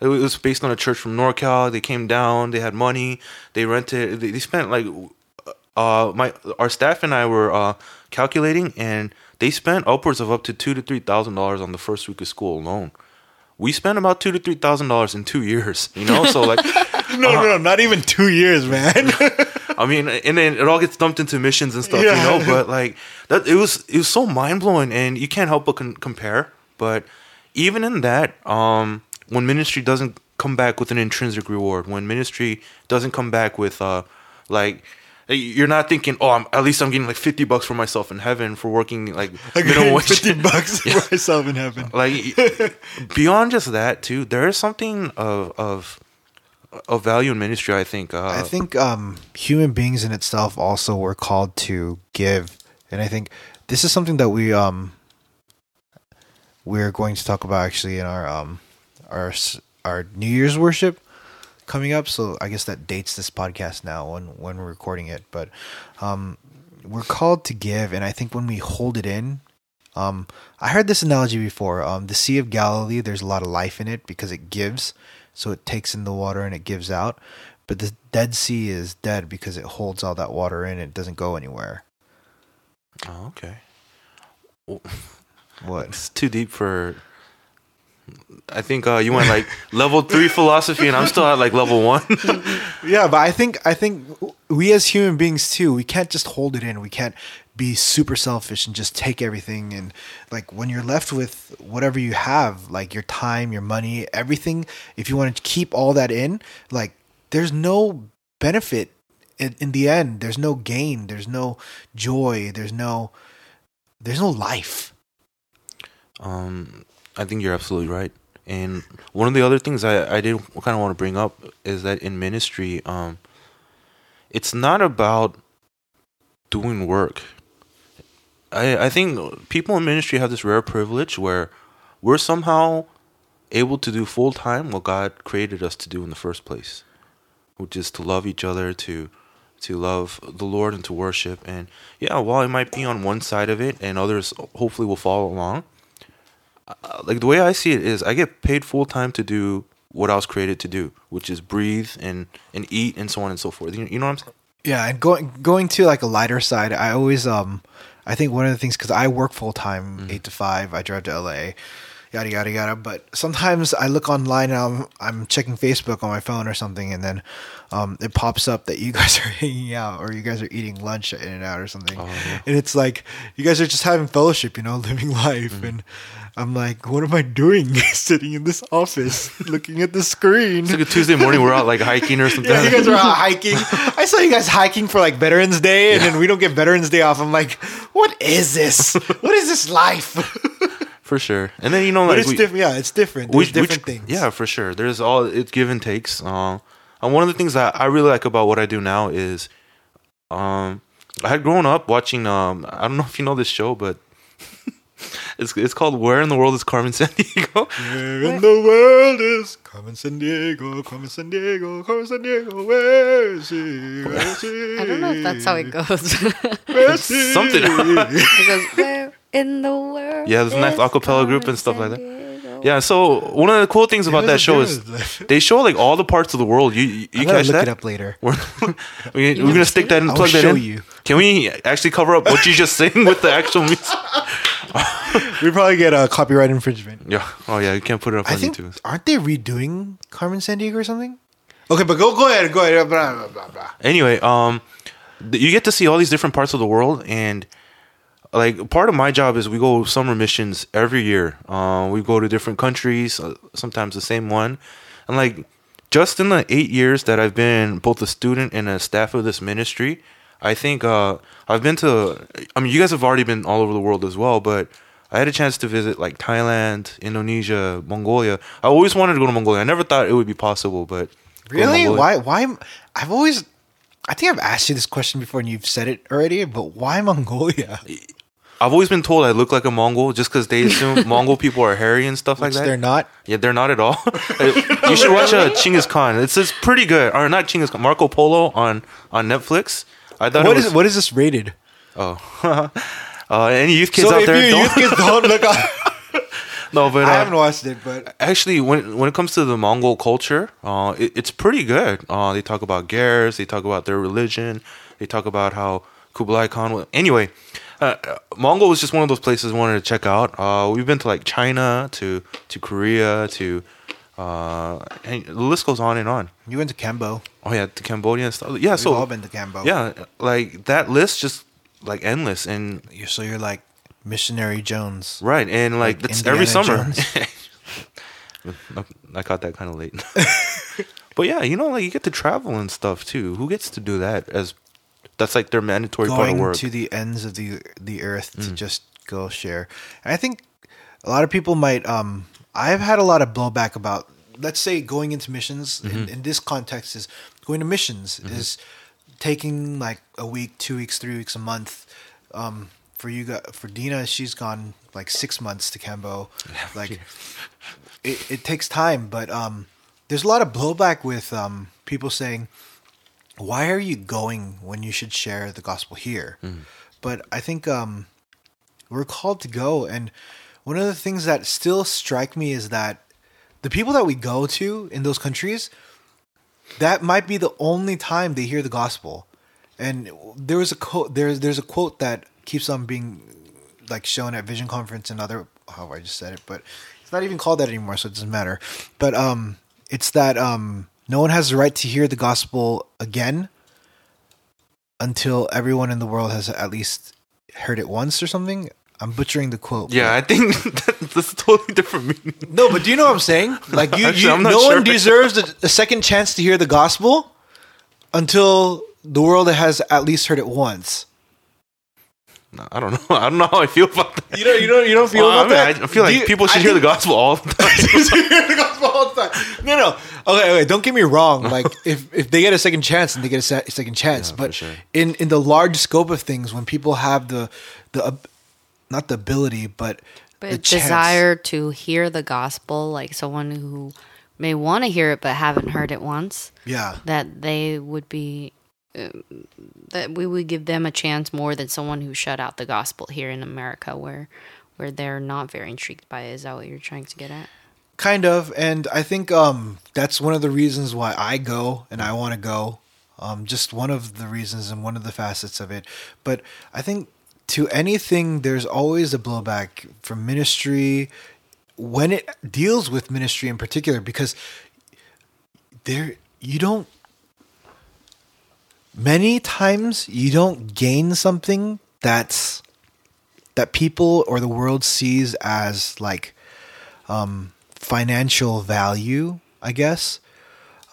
it was based on a church from NorCal. They came down. They had money. They rented. They, they spent like uh my our staff and I were uh calculating, and they spent upwards of up to two to three thousand dollars on the first week of school alone. We spent about two to three thousand dollars in two years. You know, so like. No, no, no, not even two years, man. I mean, and then it all gets dumped into missions and stuff, Yeah. you know. But like that, it was it was so mind blowing, and you can't help but con- compare. But even in that, um, when ministry doesn't come back with an intrinsic reward, when ministry doesn't come back with uh, like you're not thinking, oh, I'm, at least I'm getting like fifty bucks for myself in heaven for working like minimum wage. fifty bucks for myself in heaven. like beyond just that too, there is something of of of value in ministry. I think. Uh, I think um, human beings in itself also were called to give, and I think this is something that we um we're going to talk about actually in our um our our New Year's worship coming up. So I guess that dates this podcast now when when we're recording it. But um, we're called to give, and I think when we hold it in. Um, I heard this analogy before. Um, the Sea of Galilee, there's a lot of life in it because it gives, so it takes in the water and it gives out. But the Dead Sea is dead because it holds all that water in. It doesn't go anywhere. oh, okay. What? It's too deep for. I think uh, you went like level three philosophy, and I'm still at like level one. Yeah, but I think I think we as human beings too, we can't just hold it in. We can't be super selfish and just take everything and like when you're left with whatever you have, like your time, your money, everything, if you want to keep all that in, like there's no benefit in, in the end. There's no gain, there's no joy, there's no there's no life. um, I think you're absolutely right. And one of the other things I, I did kind of want to bring up is that in ministry, um, it's not about doing work. I I think people in ministry have this rare privilege where we're somehow able to do full time what God created us to do in the first place, which is to love each other, to to love the Lord and to worship. And yeah, while it might be on one side of it, and others hopefully will follow along. Uh, like the way I see it is, I get paid full time to do what I was created to do, which is breathe and and eat and so on and so forth. You, you know what I'm saying? Yeah, and going going to like a lighter side, I always um I think one of the things because I work full time, eight to five. I drive to LA, yada yada yada. But sometimes I look online and I'm I'm checking Facebook on my phone or something, and then um it pops up that you guys are hanging out or you guys are eating lunch at In-N-Out or something, and it's like you guys are just having fellowship, you know, living life, and I'm like, what am I doing sitting in this office looking at the screen? It's like a Tuesday morning. We're out like hiking or something. Yeah, you guys are out hiking. I saw you guys hiking for like Veterans Day, and then we don't get Veterans Day off. I'm like, what is this? What is this life? For sure. And then you know, but like it's we- different. Yeah, it's different. There's we different tr- things. Yeah, for sure. There's all it's give and takes. Um, and one of the things that I really like about what I do now is, um, I had grown up watching. Um, I don't know if you know this show, but it's it's called Where in the World is Carmen Sandiego? Where in the world is Carmen Sandiego? Carmen Sandiego? Carmen Sandiego? Where is she? Where is she? I don't know if that's how it goes. Where is she? Something. it goes, where in the world? Yeah, there's a nice is a cappella group and stuff like that. Yeah. So one of the cool things about that show is they show like all the parts of the world. You you, you I'm catch look that? it up later. We're, we, we're gonna stick that and I'll plug that show in. you. Can we actually cover up what you just sang with the actual music? We probably get a copyright infringement. Yeah. Oh yeah, you can't put it up I on think YouTube. aren't they redoing Carmen Sandiego or something? Okay, but go go ahead, go ahead. Blah blah blah blah. Anyway, um, you get to see all these different parts of the world, and like part of my job is we go summer missions every year. Uh, we go to different countries, uh, sometimes the same one, and like just in the eight years that I've been both a student and a staff of this ministry, I think uh, I've been to. I mean, you guys have already been all over the world as well, but I had a chance to visit like Thailand, Indonesia, Mongolia. I always wanted to go to Mongolia. I never thought it would be possible, but Really? Why? Why? I've always. I think I've asked you this question before, and you've said it already. But why Mongolia? I've always been told I look like a Mongol just because they assume Mongol people are hairy and stuff like that. they're not. Yeah, they're not at all. you should watch uh, Chinggis Khan. It's it's pretty good. Or not Chinggis Khan, Marco Polo on on Netflix. I thought What was. is what is this rated? Oh, uh, any youth kids so out if there? don't- youth kids don't look up. no, but I uh, haven't watched it, but actually when when it comes to the Mongol culture, uh, it, it's pretty good. Uh, they talk about Gers, they talk about their religion, they talk about how Kublai Khan. Was, anyway, uh, Mongol was just one of those places I wanted to check out. Uh, we've been to like China, to to Korea, to uh, and the list goes on and on. you went to Cambo. Oh yeah, to Cambodia and stuff. Yeah, We've so all been to Cambo. yeah, like that list just like endless and You're, so you're like missionary Jones. right and like, Like it's every summer. I caught that kind of late. but yeah, you know, like you get to travel and stuff too. Who gets to do that? As that's like their mandatory part of going work. to the ends of the the earth to just go share. And I think a lot of people might. Um, I've had a lot of blowback about, let's say, going into missions. In, in this context, is going to missions is taking like a week, two weeks, three weeks, a month. Um, for you, gu- for Dina, she's gone like six months to Cambo. Like, it, it takes time, but um, there's a lot of blowback with um, people saying, why are you going when you should share the gospel here? But I think um, we're called to go, and one of the things that still strike me is that the people that we go to in those countries, that might be the only time they hear the gospel. And there was a quote. There's there's a quote that keeps on being like shown at Vision Conference and other. Oh, I just said it, but it's not even called that anymore, so it doesn't matter. But um, it's that um, no one has the right to hear the gospel again until everyone in the world has at least heard it once or something. I'm butchering the quote. yeah, I think that, that's a totally different meaning. No, but do you know what I'm saying? Like you, Actually, you no sure. one deserves a, a second chance to hear the gospel until the world has at least heard it once. No, I don't know. I don't know how I feel about that. You don't. You don't. You don't feel Well, I, about mean, that. I feel like you- people should I hear the gospel all the time. hear the gospel all the time. No, no. Okay, okay. Don't get me wrong. Like if if they get a second chance, and they get a se- second chance. Yeah, but sure. in in the large scope of things, when people have the the ab- not the ability, but But the chance- desire to hear the gospel, like someone who may want to hear it but haven't heard it once, Yeah. that they would be that we would give them a chance more than someone who shut out the gospel here in America, where where they're not very intrigued by it. Is that what you're trying to get at? kind of and i think um that's one of the reasons why i go and i want to go um just one of the reasons and one of the facets of it but i think to anything there's always a blowback from ministry when it deals with ministry in particular because there you don't many times you don't gain something that's that people or the world sees as like um financial value i guess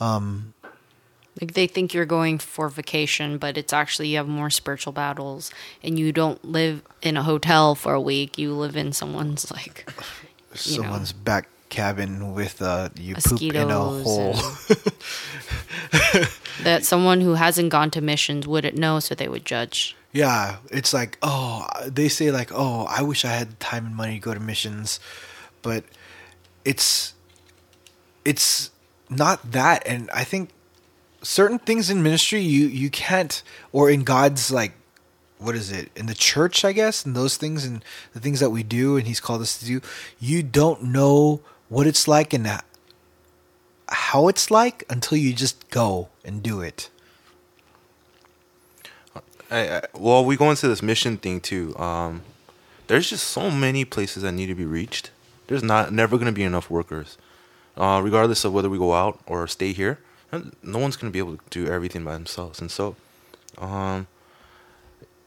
Um, Like they think you're going for vacation, but it's actually you have more spiritual battles, and you don't live in a hotel for a week. You live in someone's like you know. someone's back cabin with uh you poop in a hole that someone who hasn't gone to missions wouldn't know, so they would judge. yeah it's like oh they say like oh i wish i had time and money to go to missions but it's it's not that and i think certain things in ministry you you can't or in god's like what is it in the church i guess and those things and the things that we do and he's called us to do you don't know what it's like and how it's like until you just go and do it I, I, well, we go into this mission thing too. Um, there's just so many places that need to be reached. There's not never going to be enough workers, uh, regardless of whether we go out or stay here. No one's going to be able to do everything by themselves, and so, um,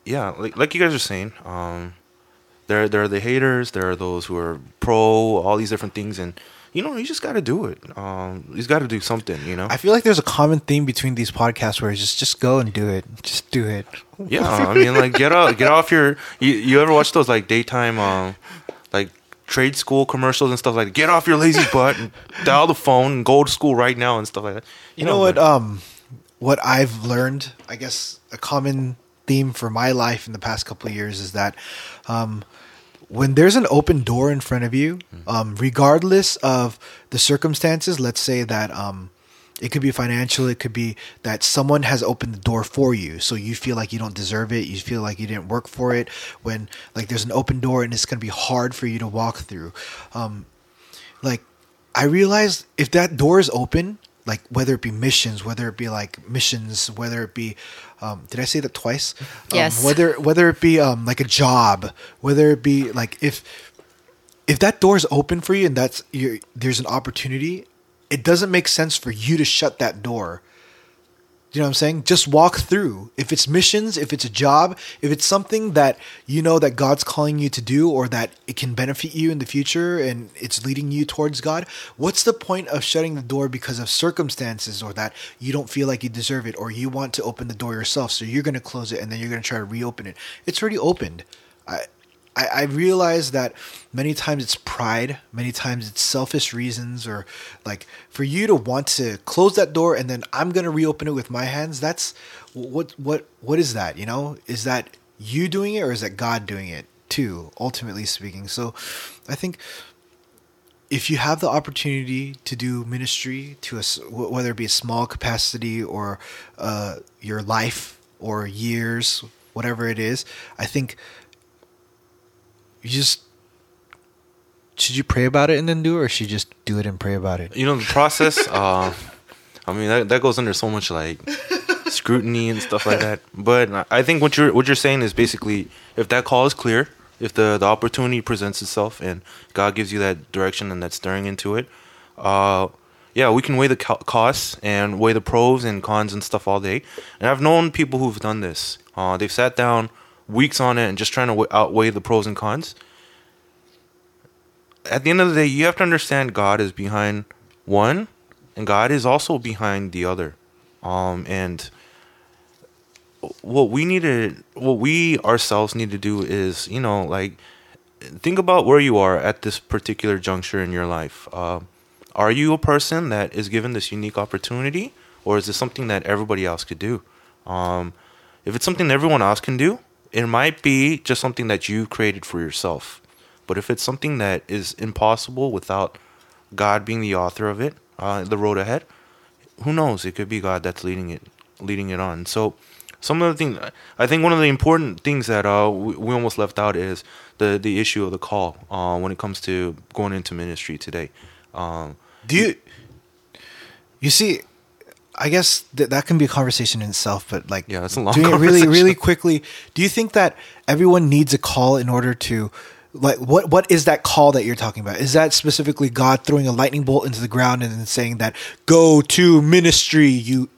yeah, like like you guys are saying, um, there there are the haters, there are those who are pro, all these different things, and you know you just got to do it. Um, you got to do something, you know. I feel like there's a common theme between these podcasts where it's just just go and do it. Just do it. Yeah, I mean, like get out, get off your. You, you ever watch those like daytime, um, like trade school commercials and stuff like that? Get off your lazy butt and dial the phone and go to school right now and stuff like that. You know what? Um, what I've learned, I guess, a common theme for my life in the past couple of years is that, um, when there's an open door in front of you, um, regardless of the circumstances, let's say that um, it could be financial. It could be that someone has opened the door for you, so you feel like you don't deserve it. You feel like you didn't work for it. When like there's an open door and it's gonna be hard for you to walk through. Um, like I realized if that door is open, like whether it be missions, whether it be like missions, whether it be, um, did I say that twice? Um, Yes. whether whether it be um, like a job, whether it be like if if that door is open for you and that's there's an opportunity, it doesn't make sense for you to shut that door. You know what I'm saying? Just walk through. If it's missions, if it's a job, if it's something that you know that God's calling you to do or that it can benefit you in the future and it's leading you towards God, what's the point of shutting the door because of circumstances or that you don't feel like you deserve it or you want to open the door yourself so you're going to close it and then you're going to try to reopen it. It's already opened. I I, I realize that many times it's pride, many times it's selfish reasons, or like for you to want to close that door and then I'm gonna reopen it with my hands. That's what what what is that? You know, is that you doing it or is that God doing it too? Ultimately speaking, so I think if you have the opportunity to do ministry to a whether it be a small capacity or uh, your life or years, whatever it is, I think you just should you pray about it and then do it, or should you just do it and pray about it? You know the process. uh, I mean that that goes under so much like scrutiny and stuff like that. But I think what you're what you're saying is basically if that call is clear, if the the opportunity presents itself and God gives you that direction and that stirring into it, uh, yeah, we can weigh the co- costs and weigh the pros and cons and stuff all day. And I've known people who've done this. Uh, they've sat down weeks on it and just trying to outweigh the pros and cons. At the end of the day, you have to understand God is behind one, and God is also behind the other. Um, and what we need to, what we ourselves need to do is, you know, like think about where you are at this particular juncture in your life. Uh, are you a person that is given this unique opportunity, or is this something that everybody else could do? Um, if it's something everyone else can do, it might be just something that you created for yourself. But if it's something that is impossible without God being the author of it, uh, the road ahead, who knows? It could be God that's leading it, leading it on. So, some of the things I think one of the important things that uh, we, almost left out is the the issue of the call uh, when it comes to going into ministry today. Um, Do you? You see, I guess that that can be a conversation in itself, but like, Yeah, that's a long doing it really, really quickly. Do you think that everyone needs a call in order to? Like what? What is that call that you're talking about? Is that specifically God throwing a lightning bolt into the ground and then saying that go to ministry, you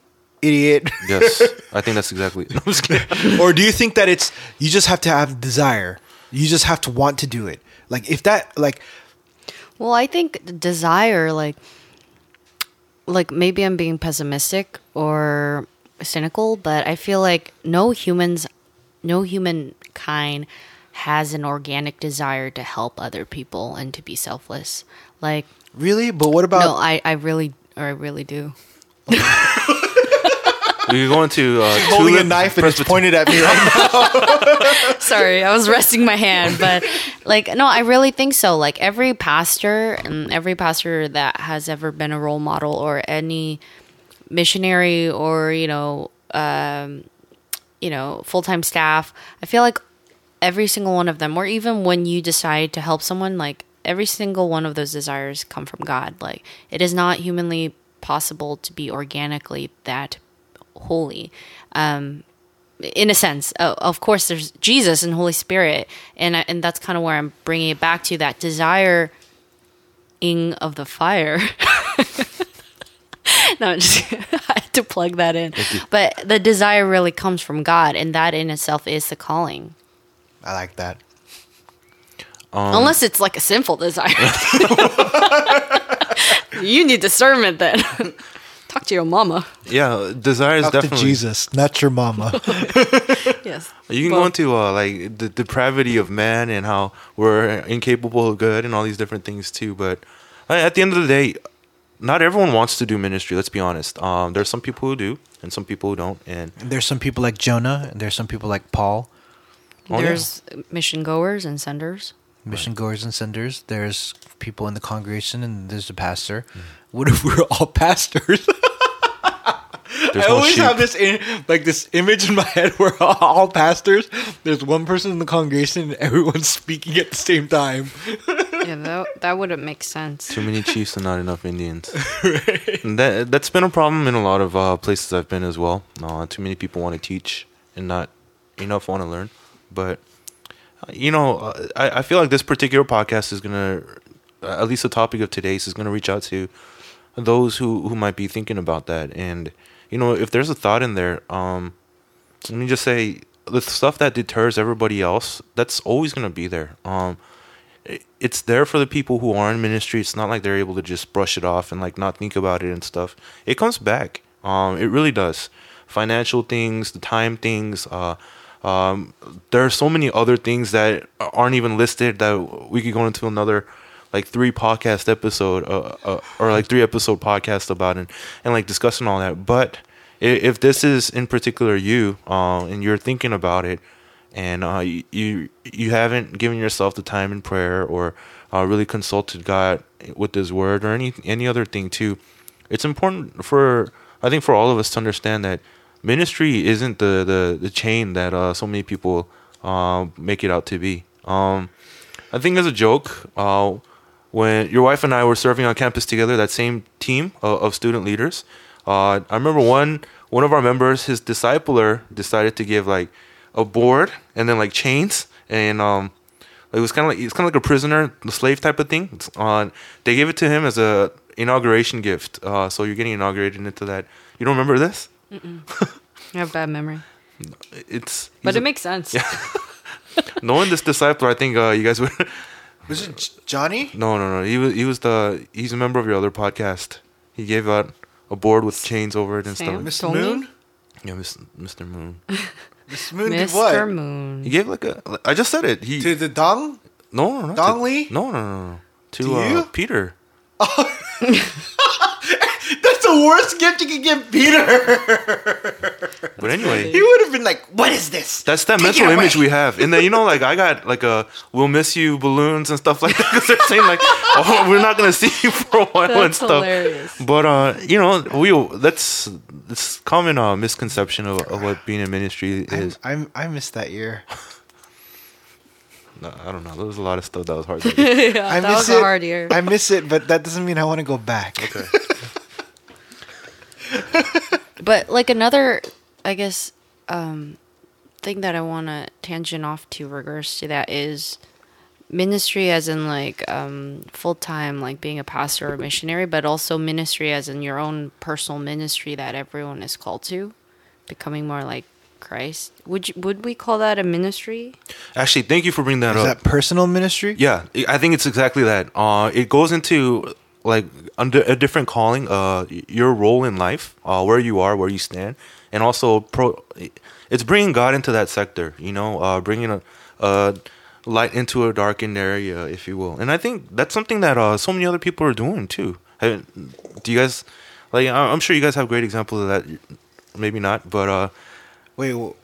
idiot? yes, I think that's exactly. No, I'm just kidding. or do you think that it's you just have to have desire? You just have to want to do it. Like if that like Well, I think desire, like, like maybe I'm being pessimistic or cynical, but I feel like no humans, no humankind has an organic desire to help other people and to be selfless. Like, really, but what about no, I, I really, or I really do. we could go into uh, holding a knife and it's Presbyter- pointed at me right now? Sorry, I was resting my hand, but like no, I really think so. Like every pastor and every pastor that has ever been a role model or any missionary or you know, um, you know, full time staff, I feel like every single one of them, or even when you decide to help someone, like every single one of those desires come from God. Like it is not humanly possible to be organically that holy. Um, in a sense, of course, there's Jesus and Holy Spirit, and I- and that's kind of where I'm bringing it back to that desire ing of the fire. no, I'm just I had to plug that in, but the desire really comes from God, and that in itself is the calling. I like that. Unless it's like a sinful desire, you need discernment then. Talk to your mama. Yeah, desire is Talk to definitely. Jesus, not your mama. Yes. You can Well- go into uh, like the depravity of man and how we're incapable of good and all these different things too. But uh, at the end of the day, not everyone wants to do ministry. Let's be honest. Um, there's some people who do and some people who don't. And And there's some people like Jonah, and there's some people like Paul, Oh, yeah. There's mission goers and senders. mission goers and senders. There's people in the congregation, and there's the pastor. What if we're all pastors? There's I no always sheep. have this in, like this image in my head where all pastors, there's one person in the congregation and everyone's speaking at the same time. Yeah, that that wouldn't make sense. Too many chiefs and not enough Indians. And that that's been a problem in a lot of uh, places I've been as well. Uh, too many people want to teach and not enough want to learn. But uh, you know, uh, I, I feel like this particular podcast is gonna, uh, at least the topic of today's is gonna reach out to those who who might be thinking about that. And you know, if there's a thought in there, um, let me just say the stuff that deters everybody else, that's always gonna be there. Um, it's there for the people who are in ministry. It's not like they're able to just brush it off and like not think about it and stuff. It comes back. Um, it really does. Financial things, the time things. Uh, um, there are so many other things that aren't even listed that we could go into another like three podcast episode uh, uh, or like three episode podcast about it and like discussing all that. But i- if this is in particular you uh, and you're thinking about it and uh, you, you you haven't given yourself the time in prayer or uh, really consulted God with His Word or any any other thing too, it's important for I think for all of us to understand that ministry isn't the the, the chain that uh, so many people uh, make it out to be. Um, I think as a joke, uh, when your wife and I were serving on campus together, that same team of, of student leaders, uh, I remember one one of our members, his discipler, decided to give like a board and then like chains and um, it was kind of like it's kind of like a prisoner, the slave type of thing. It's on they gave it to him as a inauguration gift. Uh, so you're getting inaugurated into that. You don't remember this? I have a bad memory, It's but it a- makes sense. knowing this discipler. I think uh, you guys would. Was it Johnny? No, no, no. He was he was the he's a member of your other podcast. He gave out a board with chains over it and Sam? stuff. Mr. Moon? Yeah, Mis- Mr. Moon. Mr. Moon did what? Mr. Moon. He gave like a. I just said it. He To the Dong? no, no, not Dong to- Lee? No, no, no, no. To, To uh, you? Peter. That's the worst gift you could give Peter. But anyway, he would have been like, "What is this?" That's that Take mental image we have. And then, you know, like, I got, like, a we'll miss you balloons and stuff like that. Because they're saying, like, oh, we're not going to see you for a while and stuff. hilarious. But, uh, you know, we that's this common uh, misconception of, of what being in ministry I, is. I, I missed that year. No, I don't know. There was a lot of stuff that was hard to do. yeah, I that miss was it. a hard year. I miss it, but that doesn't mean I want to go back. Okay. But like another, I guess, um, thing that I want to tangent off to regards to that is ministry, as in like um, full time, like being a pastor or missionary, but also ministry as in your own personal ministry that everyone is called to, becoming more like Christ. Would you, would we call that a ministry? Actually, thank you for bringing that Is up. that personal ministry? Yeah, I think it's exactly that. Uh, it goes into like under a different calling, uh, your role in life, uh, where you are, where you stand, and also pro. It's bringing God into that sector, you know, uh, bringing a, a light into a darkened area, if you will. And I think that's something that uh, so many other people are doing too. Do you guys like? I'm sure you guys have great examples of that. Maybe not, but uh, Wait, well,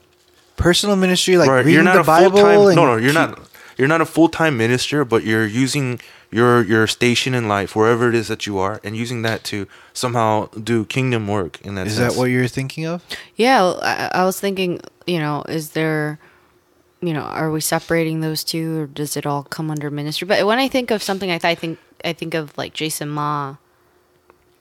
personal ministry like Right, reading the Bible? no, no, you're keep- not. You're not a full time minister, but you're using your your station in life, wherever it is that you are, and using that to somehow do kingdom work. In that Is sense. that what you're thinking of? Yeah, I, I was thinking, you know, is there, you know, are we separating those two, or does it all come under ministry? But when I think of something like that, I think I think of like Jason Ma.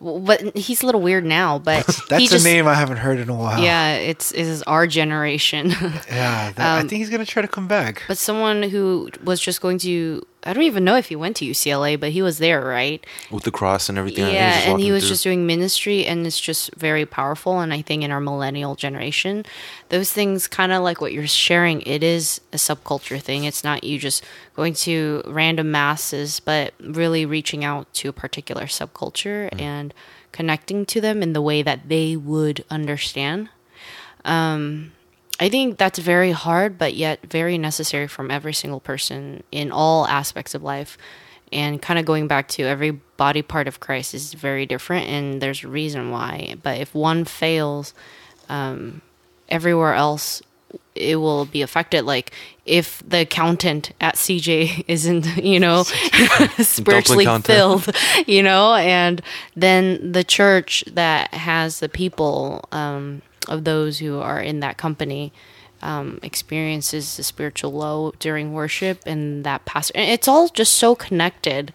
But he's a little weird now. But That's he a just, name I haven't heard in a while. Yeah, it's it is our generation. yeah. that- I Um, think he's gonna try to come back. but someone who was just going to, I don't even know if he went to UCLA, but he was there, right? with the cross and everything? yeah and he walking was just doing ministry and it's just very powerful and i think in our millennial generation those things kind of like what you're sharing it is a subculture thing it's not you just going to random masses but really reaching out to a particular subculture and connecting to them in the way that they would understand um, I think that's very hard, but yet very necessary from every single person in all aspects of life. And kind of going back to every body part of Christ is very different, and there's a reason why. But if one fails, um, everywhere else it will be affected. Like if the accountant at CJ isn't, you know, spiritually filled, you know, and then the church that has the people um, of those who are in that company um, experiences the spiritual low during worship, and that pastor, and it's all just so connected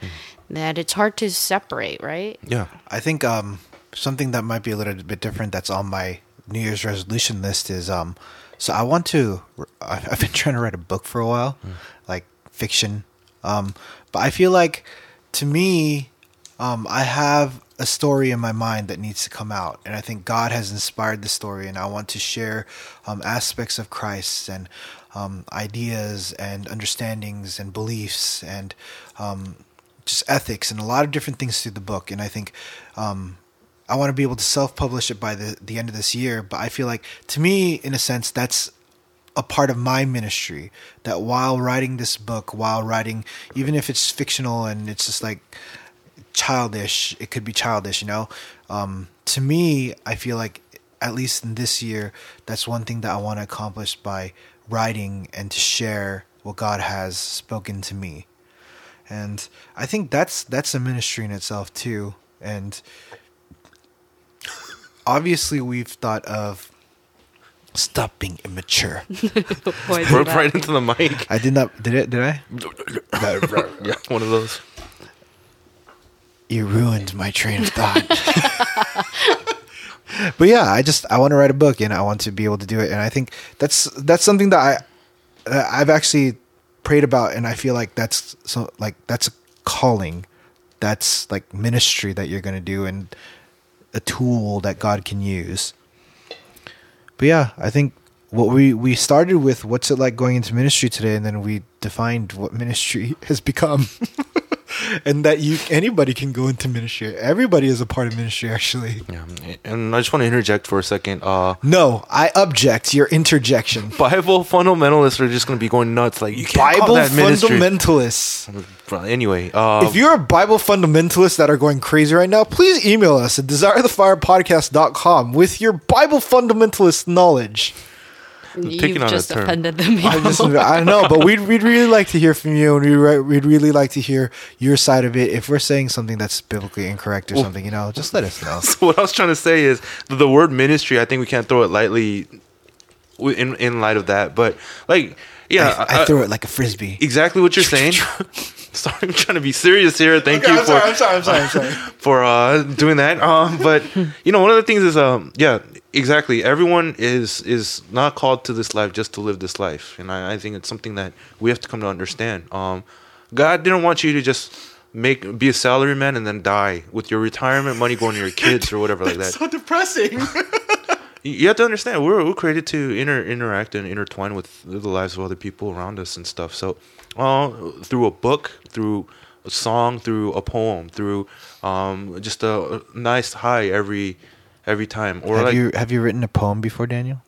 that it's hard to separate, right? Yeah. I think um, something that might be a little bit different that's on my New Year's resolution list is um, so I want to. I've I've been trying to write a book for a while, like fiction. Um, but I feel like to me, um, I have a story in my mind that needs to come out, and I think God has inspired the story, and I want to share um, aspects of Christ and um, ideas and understandings and beliefs and um, just ethics and a lot of different things through the book. And I think um, I want to be able to self-publish it by the the end of this year. But I feel like, to me, in a sense, that's a part of my ministry. That while writing this book, while writing, even if it's fictional and it's just like childish, it could be childish, you know. Um, to me, I feel like at least in this year, that's one thing that I want to accomplish by writing and to share what God has spoken to me and I think that's that's a ministry in itself too. And obviously, we've thought of stop being immature. Why is right into the mic. I did not. Did it? Did I? yeah, one of those. You ruined my train of thought. but yeah, I just I want to write a book and I want to be able to do it, and I think that's that's something that I that I've actually prayed about, and I feel like that's so like that's a calling, that's like ministry that you're gonna do, and a tool that God can use. But yeah, I think what we we started with what's it like going into ministry today, and then we defined what ministry has become. And that you anybody can go into ministry. Everybody is a part of ministry actually. Yeah, and I just want to interject for a second. Uh, No, I object your interjection. Bible fundamentalists are just going to be going nuts. Like you can't call Bible that ministry. fundamentalists. Anyway, uh, If you're a Bible fundamentalist that are going crazy right now, please email us at desirethefirepodcast.com with your Bible fundamentalist knowledge. Picking You've on a term. offended them. I, just, I know, but we'd, we'd really like to hear from you, and we'd, re- we'd really like to hear your side of it. If we're saying something that's biblically incorrect or something, you know, just let us know. So what I was trying to say is the, the word ministry. I think we can't throw it lightly in in light of that. But like, yeah, I, I threw it like a frisbee. exactly what you're saying. sorry, I'm trying to be serious here. Thank you for sorry, I'm sorry, I'm sorry. for uh, doing that. Um, but you know, one of the things is um, yeah, exactly. Everyone is is not called to this life just to live this life, and I, I think it's something that we have to come to understand. Um, God didn't want you to just make be a salaryman and then die with your retirement money going to your kids or whatever like that. so depressing. You- have to understand we're, we're created to inter, interact and intertwine with the lives of other people around us and stuff. So, uh, through a book, through a song, through a poem, through um, just a nice high every every time, or have like you have you written a poem before, Daniel?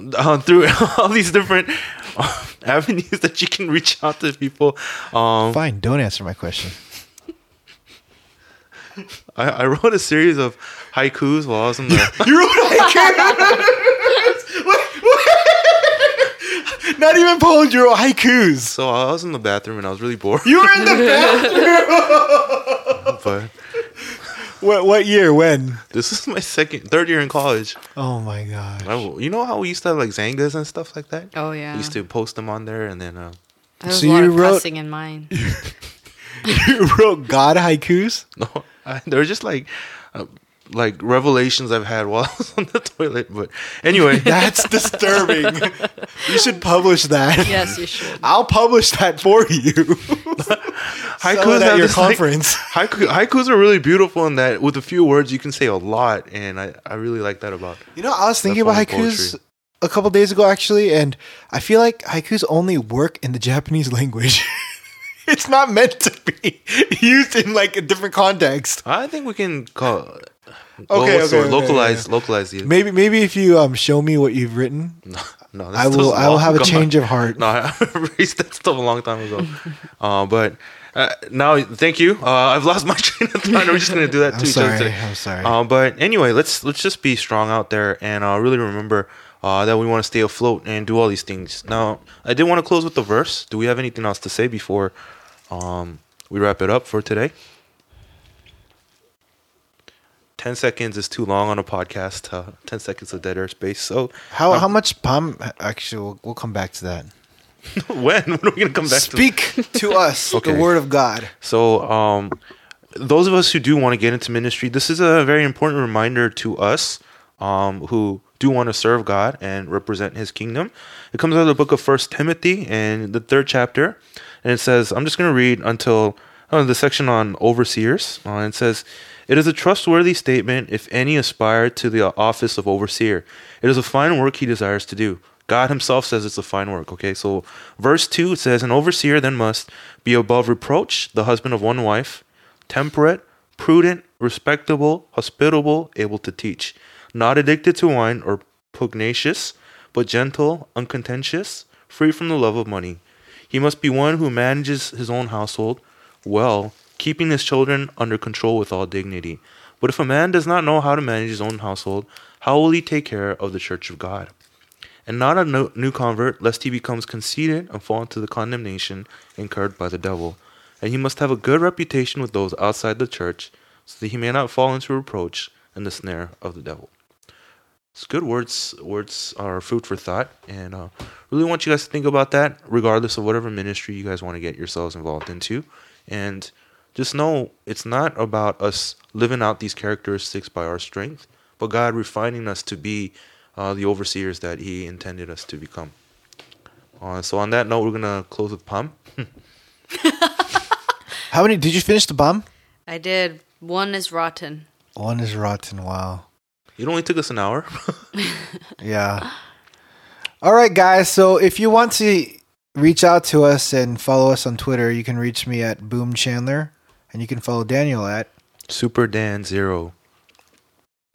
uh, through all these different avenues that you can reach out to people. Um, Fine, don't answer my question. I, I wrote a series of haikus while I was in the. You wrote haikus. Not even poems. You wrote haikus. so I was in the bathroom and I was really bored. You were in the bathroom. but what what year? When? this is my second, third year in college. Oh my god. I, you know how we used to have like Xangas and stuff like that? Oh yeah. We used to post them on there and then uh, There was So a lot you of wrote- cussing in mine. You wrote God haikus. no, I, they were just like uh, like revelations I've had while I was on the toilet. But anyway, That's disturbing. you should publish that. yes, you should. I'll publish that for you. haikus Sell at your this, like- conference. haiku, haikus are really beautiful in that with a few words you can say a lot, and I, I really like that about. You know, I was thinking about only haikus poetry. a couple days ago actually, and I feel like haikus only work in the Japanese language. it's not meant to be used in like a different context. I think we can call. Okay, okay, okay, okay, localize, localize the. Maybe maybe if you um show me what you've written, No, no, I will I will have a change of heart. No, I erased that stuff a long time ago. uh, but Uh, now, thank you. Uh, I've lost my train of thought. We're just gonna do that I'm to each other sorry. today. I'm sorry. Uh, but anyway, let's let's just be strong out there and uh, really remember uh, that we want to stay afloat and do all these things. Now, I did want to close with the verse. Do we have anything else to say before um, we wrap it up for today? Ten seconds is too long on a podcast. Uh, Ten seconds of dead air space. So how how much palm? Actually, we'll, we'll come back to that. when when are we gonna come back? to Speak to us Okay. the word of God. So, um, those of us who do want to get into ministry, this is a very important reminder to us um, who do want to serve God and represent His kingdom. It comes out of the book of First Timothy and the third chapter, and it says, "I'm just going to read until uh, the section on overseers." Uh, it says. It is a trustworthy statement if any aspire to the office of overseer. It is a fine work he desires to do. God himself says it's a fine work. Okay, so verse 2 it says, An overseer then must be above reproach, the husband of one wife, temperate, prudent, respectable, hospitable, able to teach, not addicted to wine or pugnacious, but gentle, uncontentious, free from the love of money. He must be one who manages his own household well, keeping his children under control with all dignity. But if a man does not know how to manage his own household, how will he take care of the church of God? And not a new convert, lest he becomes conceited and fall into the condemnation incurred by the devil. And he must have a good reputation with those outside the church, so that he may not fall into reproach and the snare of the devil. It's good words. Words are food for thought, and uh, really want you guys to think about that, regardless of whatever ministry you guys want to get yourselves involved into. And just know it's not about us living out these characteristics by our strength, but God refining us to be uh, the overseers that He intended us to become. Uh, so, on that note, we're gonna close with Pam. How many did you finish the bomb? I did. One is rotten. One is rotten. Wow. It only took us an hour. Yeah. All right, guys. So if you want to reach out to us and follow us on Twitter, you can reach me at Boom Chandler, and you can follow Daniel at Super Dan Zero.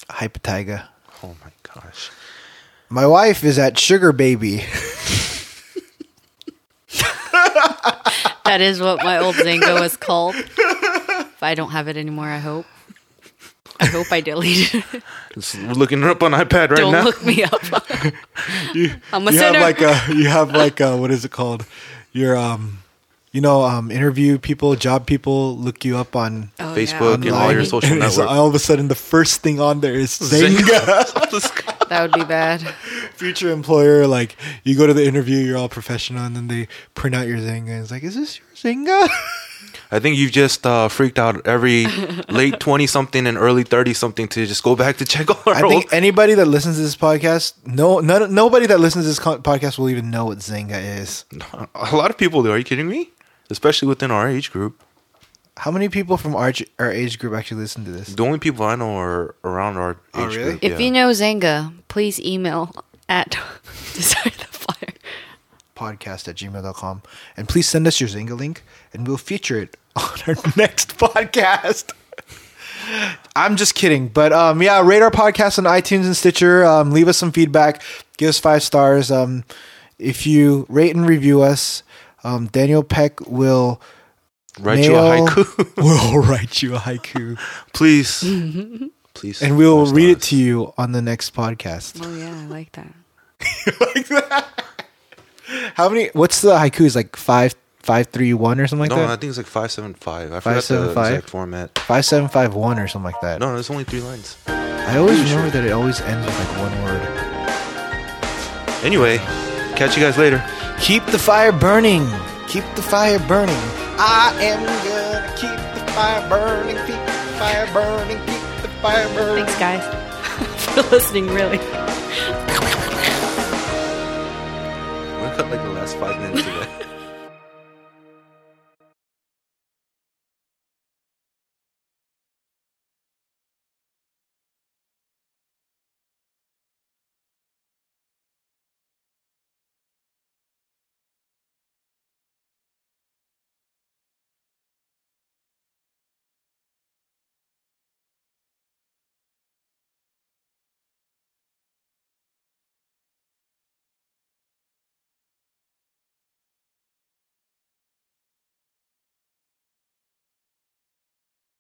Hypatiga. Oh my gosh. My wife is at Sugar Baby. That is what my old Xanga was called. If I don't have it anymore, I hope. I hope I deleted it. It's- We're looking it up on iPad right Don't now. look me up. you, I'm a you have like a you have like a what is it called? Your um, you know um, interview people, job people look you up on. Oh, Facebook and all your social and networks. all of a sudden, the first thing on there is Xanga. That would be bad. Future employer, like you go to the interview, you're all professional, and then they print out your Xanga. And it's like, is this your Xanga? I think you've just uh, freaked out every late 20 something and early 30 something to just go back to check all our I think anybody that listens to this podcast, no, none, nobody that listens to this co- podcast will even know what Xanga is. a lot of people do. Are you kidding me? Especially within our age group. How many people from our, our age group actually listen to this? The only people I know are around our age Oh, really? group. If yeah. you know Xanga, please email at Desire the Fire. Podcast at gmail.com. And please send us your Xanga link, and we'll feature it on our next podcast. I'm just kidding, but um, yeah, rate our podcast on iTunes and Stitcher. Um, leave us some feedback. Give us five stars. Um, if you rate and review us, um, Daniel Peck will write you a mail- haiku, will write you a haiku, please. Please. and we will Five read it to you on the next podcast. Oh, yeah, I like that. like that. How many? What's the haiku? Is like five, five, three, one, or something like that? No, I think it's like 575. I forgot the 575? exact format. Five, seven, five, one, or something like that. No, there's only three lines. I always remember that it always ends with like one word. Anyway, catch you guys later. Keep the fire burning. Keep the fire burning. I am gonna keep the fire burning. Keep the fire burning. Keep the fire burning. Thanks, guys, for listening, really. We're cut like the last five minutes of that.